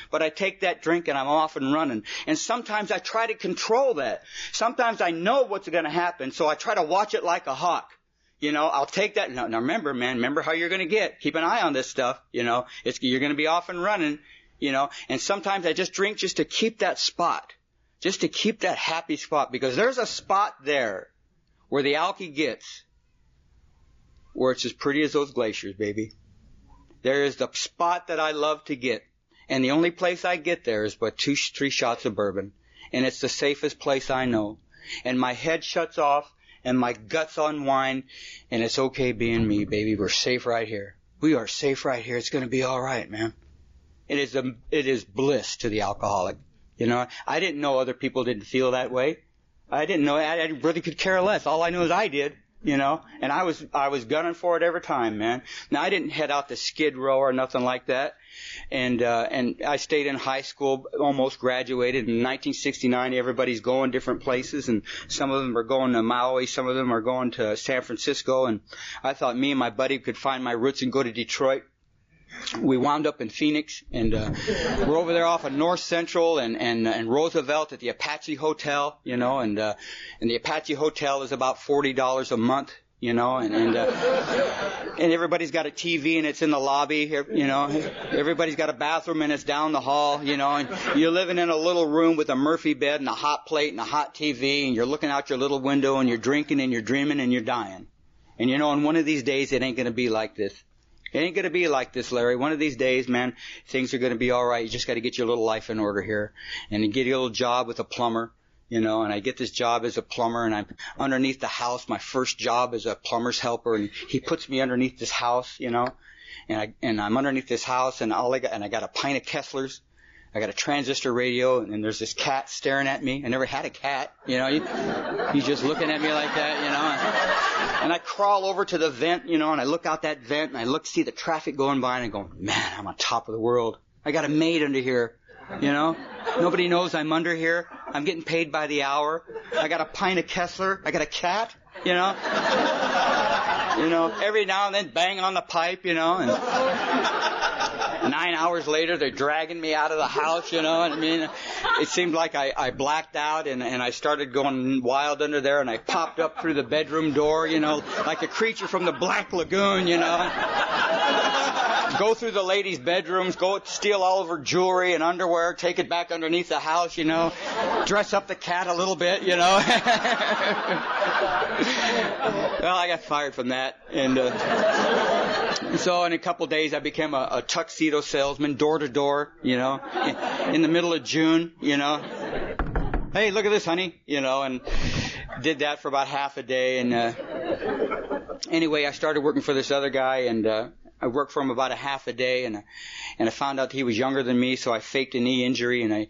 But I take that drink and I'm off and running. And sometimes I try to control that. Sometimes I know what's going to happen, so I try to watch it like a hawk. You know, I'll take that. Now, now remember, man, remember how you're going to get. Keep an eye on this stuff. You know, it's, you're going to be off and running. You know, and sometimes I just drink just to keep that spot. Just to keep that happy spot because there's a spot there where the alky gets where it's as pretty as those glaciers, baby. There is the spot that I love to get. And the only place I get there is but two, three shots of bourbon. And it's the safest place I know. And my head shuts off and my guts unwind and it's okay being me, baby. We're safe right here. We are safe right here. It's gonna be alright, man. it is a, it is bliss to the alcoholic. You know, I didn't know other people didn't feel that way. I didn't know. I, I really could care less. All I knew is I did. You know, and I was I was gunning for it every time, man. Now I didn't head out to Skid Row or nothing like that, and uh, and I stayed in high school, almost graduated in 1969. Everybody's going different places, and some of them are going to Maui, some of them are going to San Francisco, and I thought me and my buddy could find my roots and go to Detroit we wound up in Phoenix, and uh, we're over there off of North Central and, and and Roosevelt at the Apache Hotel, you know, and uh, and the Apache Hotel is about forty dollars a month, you know, and and uh, and everybody's got a TV and it's in the lobby, you know, everybody's got a bathroom and it's down the hall, you know, and you're living in a little room with a Murphy bed and a hot plate and a hot TV, and you're looking out your little window and you're drinking and you're dreaming and you're dying, and you know, on one of these days it ain't gonna be like this. It ain't gonna be like this, Larry. One of these days, man, things are gonna be alright. You just gotta get your little life in order here. And you get a little job with a plumber, you know, and I get this job as a plumber and I'm underneath the house, my first job as a plumber's helper and he puts me underneath this house, you know, and I, and I'm underneath this house and all I got, and I got a pint of Kesslers I got a transistor radio, and there's this cat staring at me. I never had a cat, you know. He, he's just looking at me like that, you know. And, and I crawl over to the vent, you know, and I look out that vent, and I look, see the traffic going by, and I go, man, I'm on top of the world. I got a maid under here, you know. Nobody knows I'm under here. I'm getting paid by the hour. I got a pint of Kessler. I got a cat, you know. You know, every now and then bang on the pipe, you know, and nine hours later, they're dragging me out of the house, you know. I mean, it seemed like I, I blacked out and, and I started going wild under there and I popped up through the bedroom door, you know, like a creature from the Black Lagoon, you know. go through the ladies' bedrooms, go steal all of her jewelry and underwear, take it back underneath the house, you know, dress up the cat a little bit, you know. well, I got fired from that, and uh, so in a couple days I became a, a tuxedo salesman, door to door, you know, in, the middle of June, you know. Hey, look at this, honey, you know, and did that for about half a day, and uh, anyway, I started working for this other guy, and uh, I worked for him about a half a day, and and I found out he was younger than me, so I faked a knee injury, and I,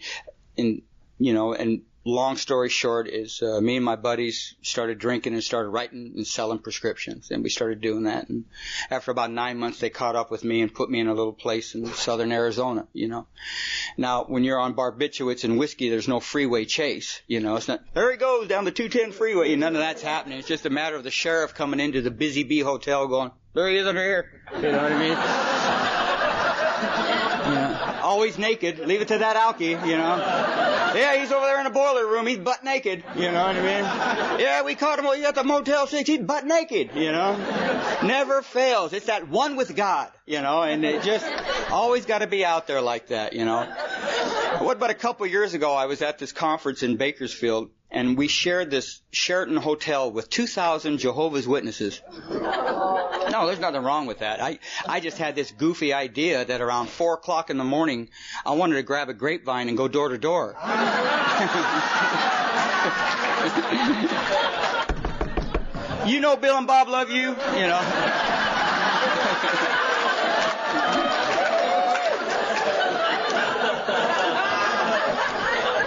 and you know, and long story short is uh, me and my buddies started drinking and started writing and selling prescriptions. And we started doing that. And after about nine months they caught up with me and put me in a little place in southern arizona you know. Now when you're on barbiturates and whiskey there's no freeway chase you know. It's not there he goes down the 210 freeway. None of that's happening. It's just a matter of the sheriff coming into the busy bee hotel going there he is under here. You know what i mean? Always naked. Leave it to that alky, you know. Yeah, he's over there in the boiler room. He's butt naked. You know what I mean? Yeah, we caught him at the Motel 6. He's butt naked, you know. Never fails. It's that one with God, you know, and it just always got to be out there like that, you know. What about a couple years ago, I was at this conference in Bakersfield, and we shared this Sheraton hotel with 2,000 Jehovah's Witnesses. No, there's nothing wrong with that. I, I just had this goofy idea that around four o'clock in the morning, I wanted to grab a grapevine and go door to door. You know Bill and Bob love you, you know.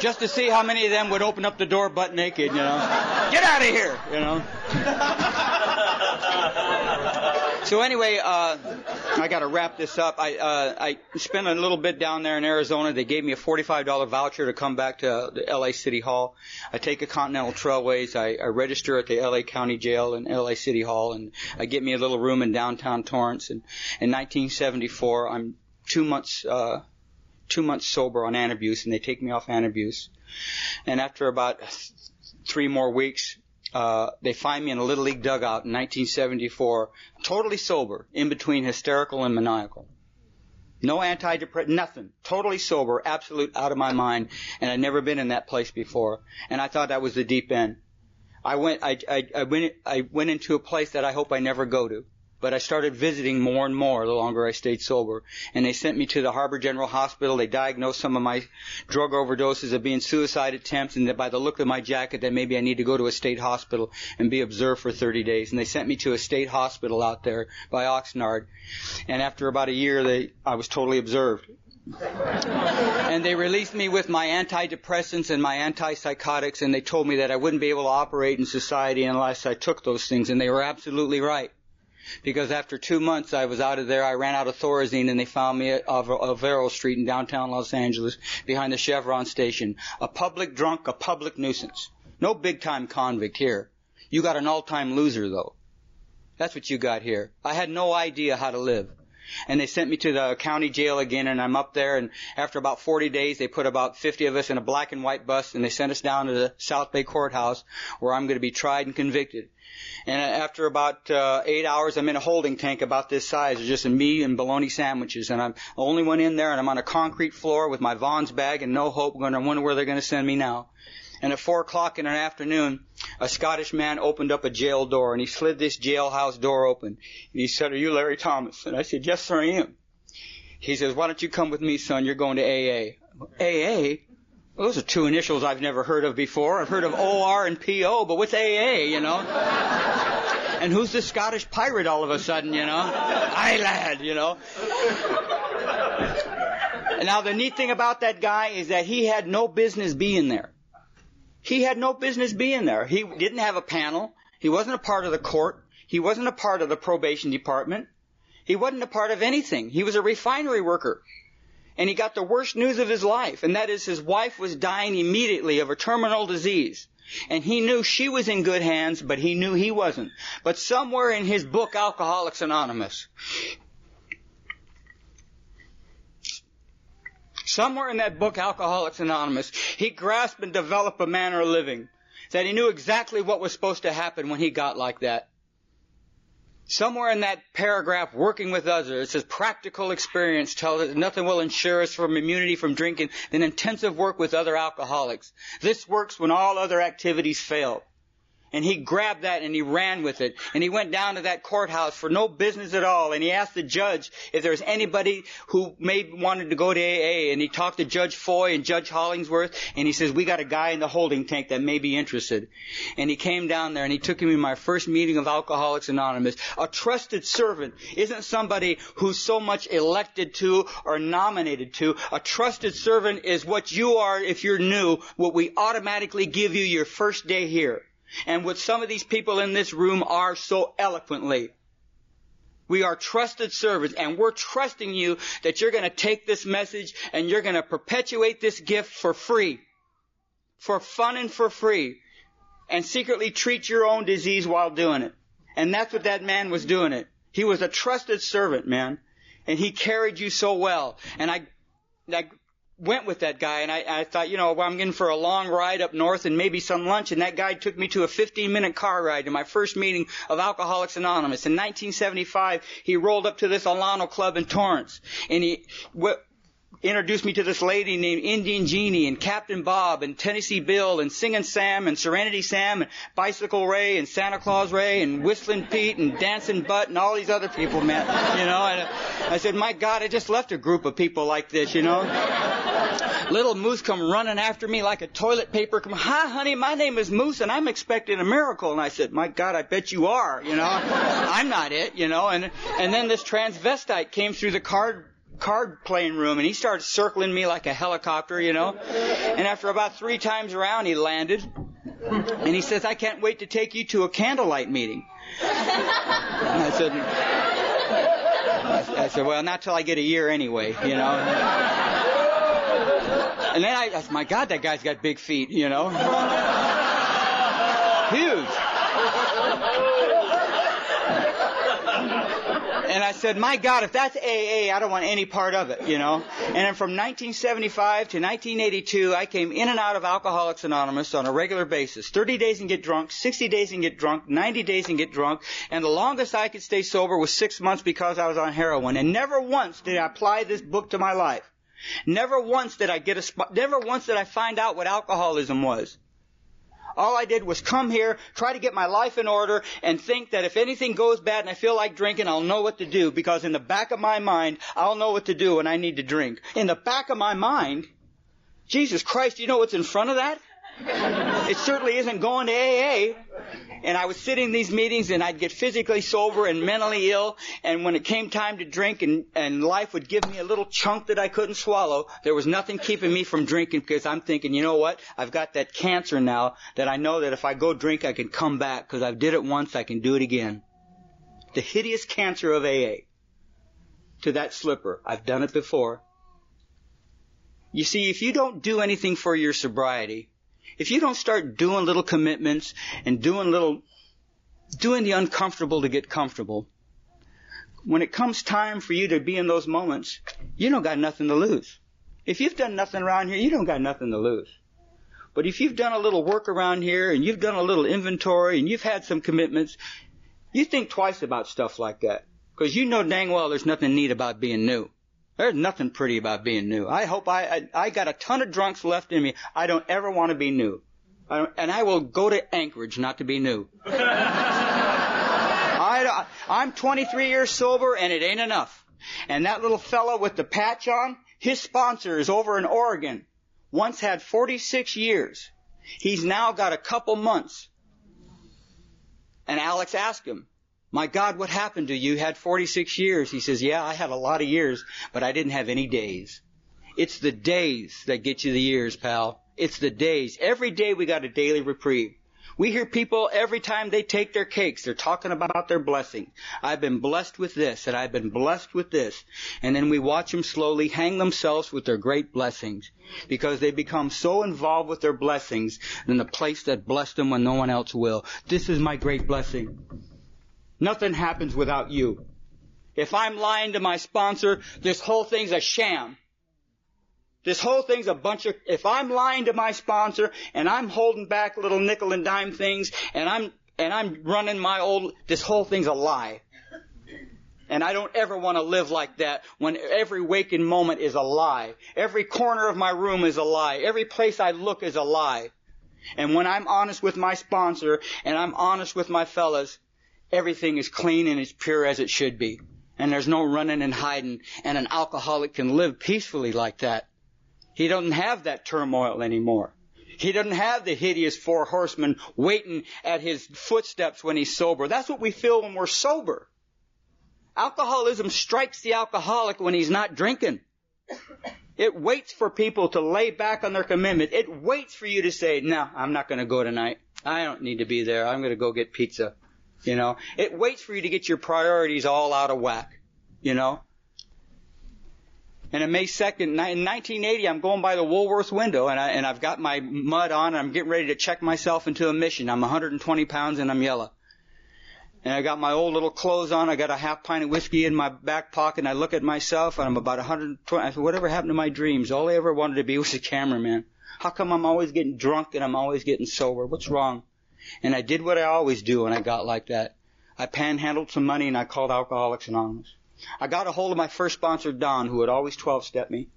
just to see how many of them would open up the door butt naked, you know. Get out of here, you know. So anyway, uh, I got to wrap this up. I uh, I spent a little bit down there in Arizona. They gave me a $45 voucher to come back to the LA City Hall. I take a Continental Trailways. I, I register at the LA County Jail and LA City Hall, and I get me a little room in downtown Torrance. And in 1974, I'm two months. Uh, two months sober on antabuse, and they take me off antabuse. And after about three more weeks, uh, they find me in a little league dugout in 1974, totally sober, in between hysterical and maniacal. No antidepressant, nothing. Totally sober, absolute out of my mind, and I'd never been in that place before. And I thought that was the deep end. I went, I, I, I went, I went into a place that I hope I never go to but I started visiting more and more the longer I stayed sober. And they sent me to the Harbor General Hospital. They diagnosed some of my drug overdoses of being suicide attempts, and that by the look of my jacket, that maybe I need to go to a state hospital and be observed for 30 days. And they sent me to a state hospital out there by Oxnard. And after about a year, they, I was totally observed. and they released me with my antidepressants and my antipsychotics, and they told me that I wouldn't be able to operate in society unless I took those things, and they were absolutely right. Because after two months I was out of there, I ran out of Thorazine and they found me at Avero Street in downtown Los Angeles behind the Chevron station. A public drunk, a public nuisance. No big time convict here. You got an all-time loser though. That's what you got here. I had no idea how to live. And they sent me to the county jail again and I'm up there and after about 40 days they put about 50 of us in a black and white bus and they sent us down to the South Bay courthouse where I'm going to be tried and convicted. And after about uh, eight hours, I'm in a holding tank about this size, It's just me and bologna sandwiches. And I'm the only one in there, and I'm on a concrete floor with my Vons bag and no hope. Going wonder where they're going to send me now. And at four o'clock in the afternoon, a Scottish man opened up a jail door, and he slid this jailhouse door open. And he said, "Are you Larry Thomas?" And I said, "Yes, sir, I am." He says, "Why don't you come with me, son? You're going to AA." AA? Those are two initials I've never heard of before. I've heard of OR and PO, but what's AA, you know? and who's this Scottish pirate all of a sudden, you know? Aye, lad, you know? And now the neat thing about that guy is that he had no business being there. He had no business being there. He didn't have a panel. He wasn't a part of the court. He wasn't a part of the probation department. He wasn't a part of anything. He was a refinery worker and he got the worst news of his life, and that is his wife was dying immediately of a terminal disease. And he knew she was in good hands, but he knew he wasn't. But somewhere in his book, Alcoholics Anonymous, somewhere in that book, Alcoholics Anonymous, he grasped and developed a manner of living. That he knew exactly what was supposed to happen when he got like that. Somewhere in that paragraph, working with others, it says practical experience tells us nothing will ensure us from immunity from drinking than intensive work with other alcoholics. This works when all other activities fail. And he grabbed that and he ran with it. And he went down to that courthouse for no business at all. And he asked the judge if there was anybody who may wanted to go to AA. And he talked to Judge Foy and Judge Hollingsworth. And he says, we got a guy in the holding tank that may be interested. And he came down there and he took me to my first meeting of Alcoholics Anonymous. A trusted servant isn't somebody who's so much elected to or nominated to. A trusted servant is what you are if you're new, what we automatically give you your first day here and what some of these people in this room are so eloquently. We are trusted servants and we're trusting you that you're going to take this message and you're going to perpetuate this gift for free. For fun and for free. And secretly treat your own disease while doing it. And that's what that man was doing it. He was a trusted servant, man. And he carried you so well. And I, I went with that guy and I, I thought, you know, well, I'm in for a long ride up north and maybe some lunch and that guy took me to a 15 minute car ride to my first meeting of Alcoholics Anonymous. In 1975, he rolled up to this Alano club in Torrance and he, introduced me to this lady named Indian Jeannie and Captain Bob and Tennessee Bill and Singing Sam and Serenity Sam and Bicycle Ray and Santa Claus Ray and Whistling Pete and Dancing Butt and all these other people, man. You know, and I said, my God, I just left a group of people like this, you know. Little Moose come running after me like a toilet paper. Come, hi, honey, my name is Moose and I'm expecting a miracle. And I said, my God, I bet you are, you know. I'm not it, you know. And, and then this transvestite came through the card card playing room and he started circling me like a helicopter, you know. And after about three times around, he landed. And he says, I can't wait to take you to a candlelight meeting. And I said, I said, well, not till I get a year anyway, you know. And then I, I said, my God, that guy's got big feet, you know. Huge. And I said, my God, if that's AA, I don't want any part of it, you know. And then from 1975 to 1982, I came in and out of Alcoholics Anonymous on a regular basis. 30 days and get drunk, 60 days and get drunk, 90 days and get drunk. And the longest I could stay sober was six months because I was on heroin. And never once did I apply this book to my life. Never once did I get a spot, never once did I find out what alcoholism was. All I did was come here, try to get my life in order, and think that if anything goes bad and I feel like drinking, I'll know what to do, because in the back of my mind, I'll know what to do when I need to drink. In the back of my mind, Jesus Christ, you know what's in front of that? It certainly isn't going to AA. And I was sitting in these meetings and I'd get physically sober and mentally ill. And when it came time to drink and, and life would give me a little chunk that I couldn't swallow, there was nothing keeping me from drinking because I'm thinking, you know what? I've got that cancer now that I know that if I go drink, I can come back because I've did it once, I can do it again. The hideous cancer of AA. To that slipper. I've done it before. You see, if you don't do anything for your sobriety, if you don't start doing little commitments and doing little, doing the uncomfortable to get comfortable, when it comes time for you to be in those moments, you don't got nothing to lose. If you've done nothing around here, you don't got nothing to lose. But if you've done a little work around here and you've done a little inventory and you've had some commitments, you think twice about stuff like that. Because you know dang well there's nothing neat about being new. There's nothing pretty about being new. I hope I, I, I got a ton of drunks left in me. I don't ever want to be new. I and I will go to Anchorage not to be new. I, I'm 23 years sober and it ain't enough. And that little fellow with the patch on, his sponsor is over in Oregon. Once had 46 years. He's now got a couple months. And Alex asked him, my God, what happened to you? You had 46 years. He says, yeah, I had a lot of years, but I didn't have any days. It's the days that get you the years, pal. It's the days. Every day we got a daily reprieve. We hear people every time they take their cakes, they're talking about their blessing. I've been blessed with this and I've been blessed with this. And then we watch them slowly hang themselves with their great blessings because they become so involved with their blessings in the place that blessed them when no one else will. This is my great blessing. Nothing happens without you. If I'm lying to my sponsor, this whole thing's a sham. This whole thing's a bunch of, if I'm lying to my sponsor and I'm holding back little nickel and dime things and I'm, and I'm running my old, this whole thing's a lie. And I don't ever want to live like that when every waking moment is a lie. Every corner of my room is a lie. Every place I look is a lie. And when I'm honest with my sponsor and I'm honest with my fellas, everything is clean and as pure as it should be. And there's no running and hiding. And an alcoholic can live peacefully like that. He doesn't have that turmoil anymore. He doesn't have the hideous four horsemen waiting at his footsteps when he's sober. That's what we feel when we're sober. Alcoholism strikes the alcoholic when he's not drinking. It waits for people to lay back on their commitment. It waits for you to say, no, I'm not going to go tonight. I don't need to be there. I'm going to go get pizza. You know, it waits for you to get your priorities all out of whack. You know, and on May 2nd, in 1980, I'm going by the Woolworth window and, I, and I've got my mud on and I'm getting ready to check myself into a mission. I'm 120 pounds and I'm yellow. And I got my old little clothes on. I got a half pint of whiskey in my back pocket and I look at myself and I'm about 120. I said, whatever happened to my dreams? All I ever wanted to be was a cameraman. How come I'm always getting drunk and I'm always getting sober? What's wrong? And I did what I always do when I got like that. I panhandled some money and I called Alcoholics Anonymous. I got a hold of my first sponsor, Don, who had always 12 stepped me.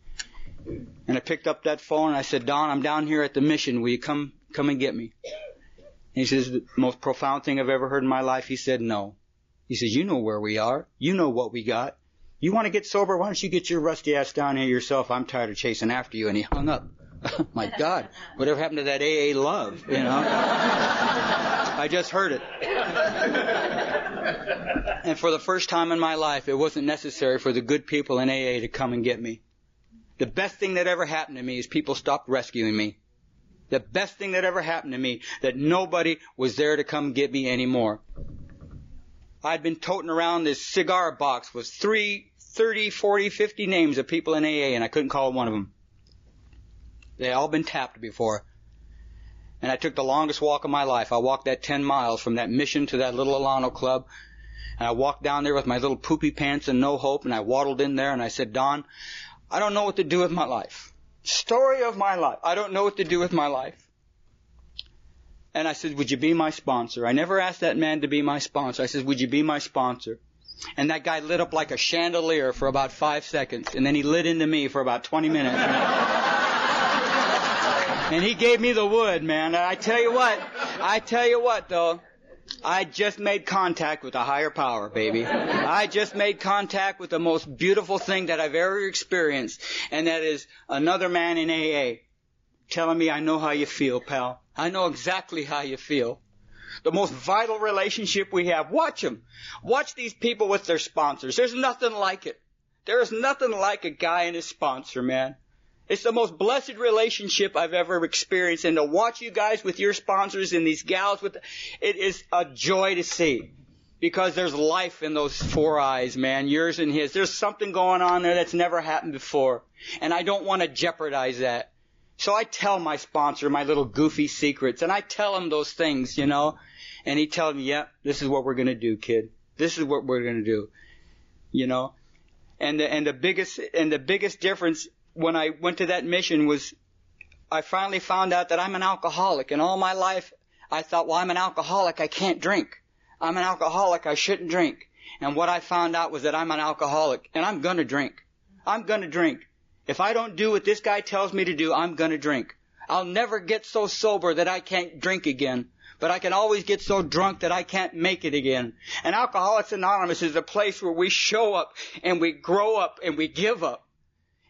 And I picked up that phone and I said, Don, I'm down here at the mission. Will you come, come and get me? And he says, the most profound thing I've ever heard in my life. He said, no. He says, you know where we are. You know what we got. You want to get sober? Why don't you get your rusty ass down here yourself? I'm tired of chasing after you. And he hung up. my God, whatever happened to that AA love, you know? I just heard it. And for the first time in my life, it wasn't necessary for the good people in AA to come and get me. The best thing that ever happened to me is people stopped rescuing me. The best thing that ever happened to me, that nobody was there to come get me anymore. I'd been toting around this cigar box with three, 30, 40, 50 names of people in AA and I couldn't call one of them. They all been tapped before. And I took the longest walk of my life. I walked that 10 miles from that mission to that little Alano club. And I walked down there with my little poopy pants and no hope. And I waddled in there and I said, Don, I don't know what to do with my life. Story of my life. I don't know what to do with my life. And I said, would you be my sponsor? I never asked that man to be my sponsor. I said, would you be my sponsor? And that guy lit up like a chandelier for about five seconds. And then he lit into me for about 20 minutes. And he gave me the wood, man. And I tell you what, I tell you what though, I just made contact with a higher power, baby. I just made contact with the most beautiful thing that I've ever experienced, and that is another man in AA telling me I know how you feel, pal. I know exactly how you feel. The most vital relationship we have. Watch them. Watch these people with their sponsors. There's nothing like it. There is nothing like a guy and his sponsor, man. It's the most blessed relationship I've ever experienced and to watch you guys with your sponsors and these gals with, it is a joy to see. Because there's life in those four eyes, man. Yours and his. There's something going on there that's never happened before. And I don't want to jeopardize that. So I tell my sponsor my little goofy secrets and I tell him those things, you know. And he tells me, yeah, this is what we're gonna do, kid. This is what we're gonna do. You know. And the, and the biggest, and the biggest difference when I went to that mission was I finally found out that I'm an alcoholic and all my life I thought, well, I'm an alcoholic. I can't drink. I'm an alcoholic. I shouldn't drink. And what I found out was that I'm an alcoholic and I'm gonna drink. I'm gonna drink. If I don't do what this guy tells me to do, I'm gonna drink. I'll never get so sober that I can't drink again. But I can always get so drunk that I can't make it again. And Alcoholics Anonymous is a place where we show up and we grow up and we give up.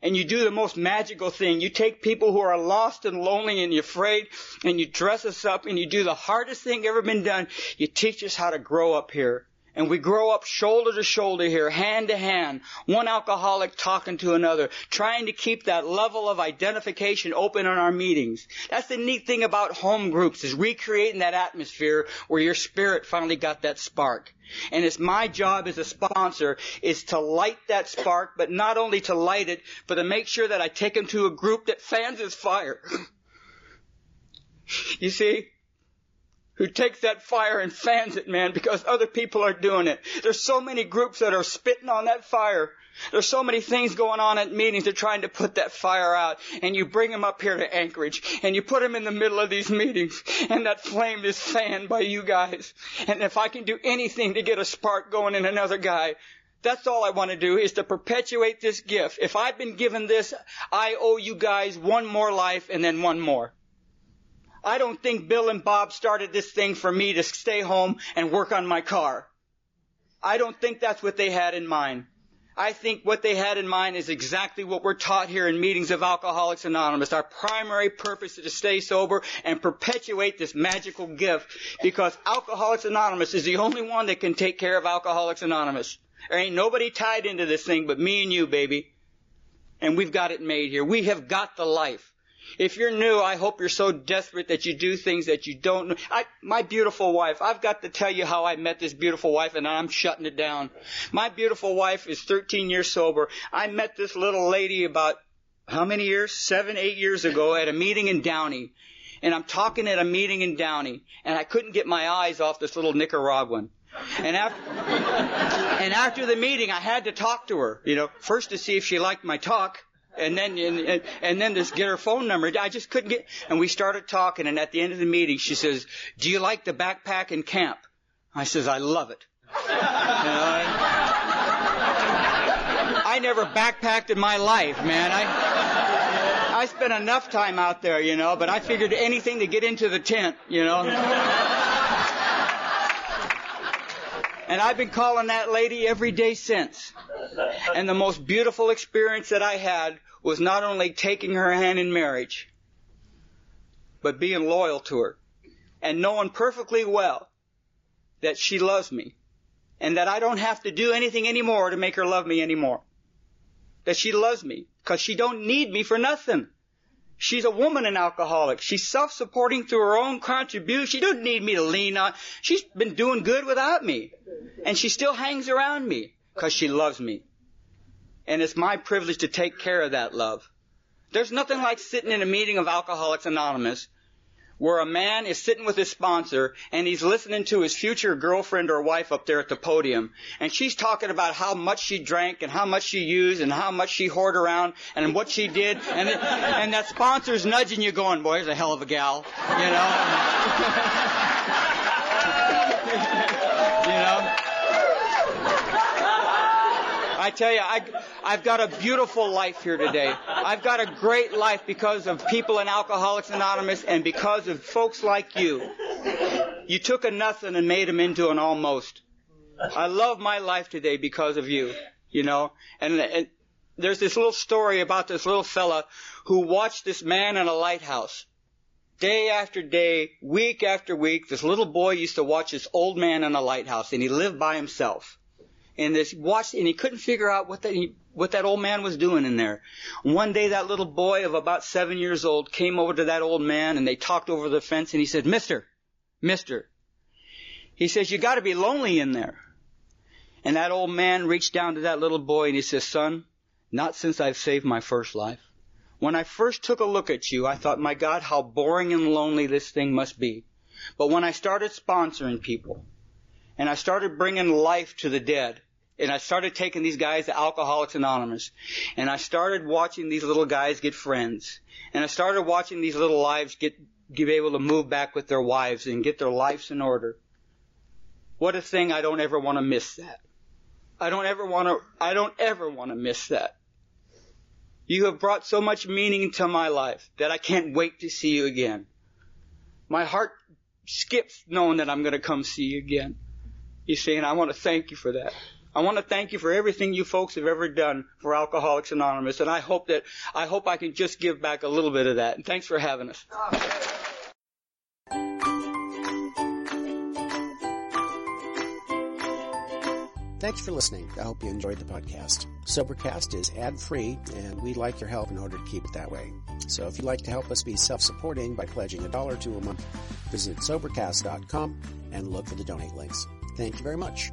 And you do the most magical thing. You take people who are lost and lonely and afraid and you dress us up and you do the hardest thing ever been done. You teach us how to grow up here. And we grow up shoulder to shoulder here, hand to hand, one alcoholic talking to another, trying to keep that level of identification open in our meetings. That's the neat thing about home groups is recreating that atmosphere where your spirit finally got that spark. And it's my job as a sponsor is to light that spark, but not only to light it, but to make sure that I take them to a group that fans his fire. you see? Who takes that fire and fans it, man, because other people are doing it. There's so many groups that are spitting on that fire. There's so many things going on at meetings. They're trying to put that fire out. And you bring them up here to Anchorage. And you put them in the middle of these meetings. And that flame is fanned by you guys. And if I can do anything to get a spark going in another guy, that's all I want to do is to perpetuate this gift. If I've been given this, I owe you guys one more life and then one more. I don't think Bill and Bob started this thing for me to stay home and work on my car. I don't think that's what they had in mind. I think what they had in mind is exactly what we're taught here in meetings of Alcoholics Anonymous. Our primary purpose is to stay sober and perpetuate this magical gift because Alcoholics Anonymous is the only one that can take care of Alcoholics Anonymous. There ain't nobody tied into this thing but me and you, baby. And we've got it made here. We have got the life. If you're new, I hope you're so desperate that you do things that you don't know. I, my beautiful wife, I've got to tell you how I met this beautiful wife and I'm shutting it down. My beautiful wife is 13 years sober. I met this little lady about how many years? Seven, eight years ago at a meeting in Downey. And I'm talking at a meeting in Downey and I couldn't get my eyes off this little Nicaraguan. And after, and after the meeting, I had to talk to her, you know, first to see if she liked my talk and then and, and then just get her phone number. I just couldn't get. And we started talking, and at the end of the meeting, she says, "Do you like the backpack in camp?" I says, "I love it." You know, I, I never backpacked in my life, man. I I spent enough time out there, you know, but I figured anything to get into the tent, you know. And I've been calling that lady every day since. And the most beautiful experience that I had was not only taking her hand in marriage, but being loyal to her and knowing perfectly well that she loves me and that I don't have to do anything anymore to make her love me anymore. That she loves me because she don't need me for nothing. She's a woman an alcoholic. She's self-supporting through her own contribution. She doesn't need me to lean on. She's been doing good without me. And she still hangs around me because she loves me. And it's my privilege to take care of that love. There's nothing like sitting in a meeting of Alcoholics Anonymous where a man is sitting with his sponsor and he's listening to his future girlfriend or wife up there at the podium. And she's talking about how much she drank and how much she used and how much she hoarded around and what she did. And, and that sponsor's nudging you going, boy, he's a hell of a gal. You know? I tell you, I, I've got a beautiful life here today. I've got a great life because of people in Alcoholics Anonymous and because of folks like you. You took a nothing and made them into an almost. I love my life today because of you, you know, and, and there's this little story about this little fella who watched this man in a lighthouse day after day, week after week, this little boy used to watch this old man in a lighthouse and he lived by himself. And this watched, and he couldn't figure out what that, he, what that old man was doing in there. One day that little boy of about seven years old came over to that old man and they talked over the fence and he said, Mister, Mister. He says, you gotta be lonely in there. And that old man reached down to that little boy and he says, son, not since I've saved my first life. When I first took a look at you, I thought, my God, how boring and lonely this thing must be. But when I started sponsoring people, and I started bringing life to the dead, and I started taking these guys to Alcoholics Anonymous, and I started watching these little guys get friends, and I started watching these little lives get, be able to move back with their wives and get their lives in order. What a thing, I don't ever want to miss that. I don't ever want to, I don't ever want to miss that. You have brought so much meaning into my life that I can't wait to see you again. My heart skips knowing that I'm going to come see you again. You see, and I want to thank you for that. I want to thank you for everything you folks have ever done for Alcoholics Anonymous, and I hope that I hope I can just give back a little bit of that. And thanks for having us. Thanks for listening. I hope you enjoyed the podcast. Sobercast is ad free, and we'd like your help in order to keep it that way. So if you'd like to help us be self supporting by pledging a dollar to a month, visit Sobercast.com and look for the donate links. Thank you very much.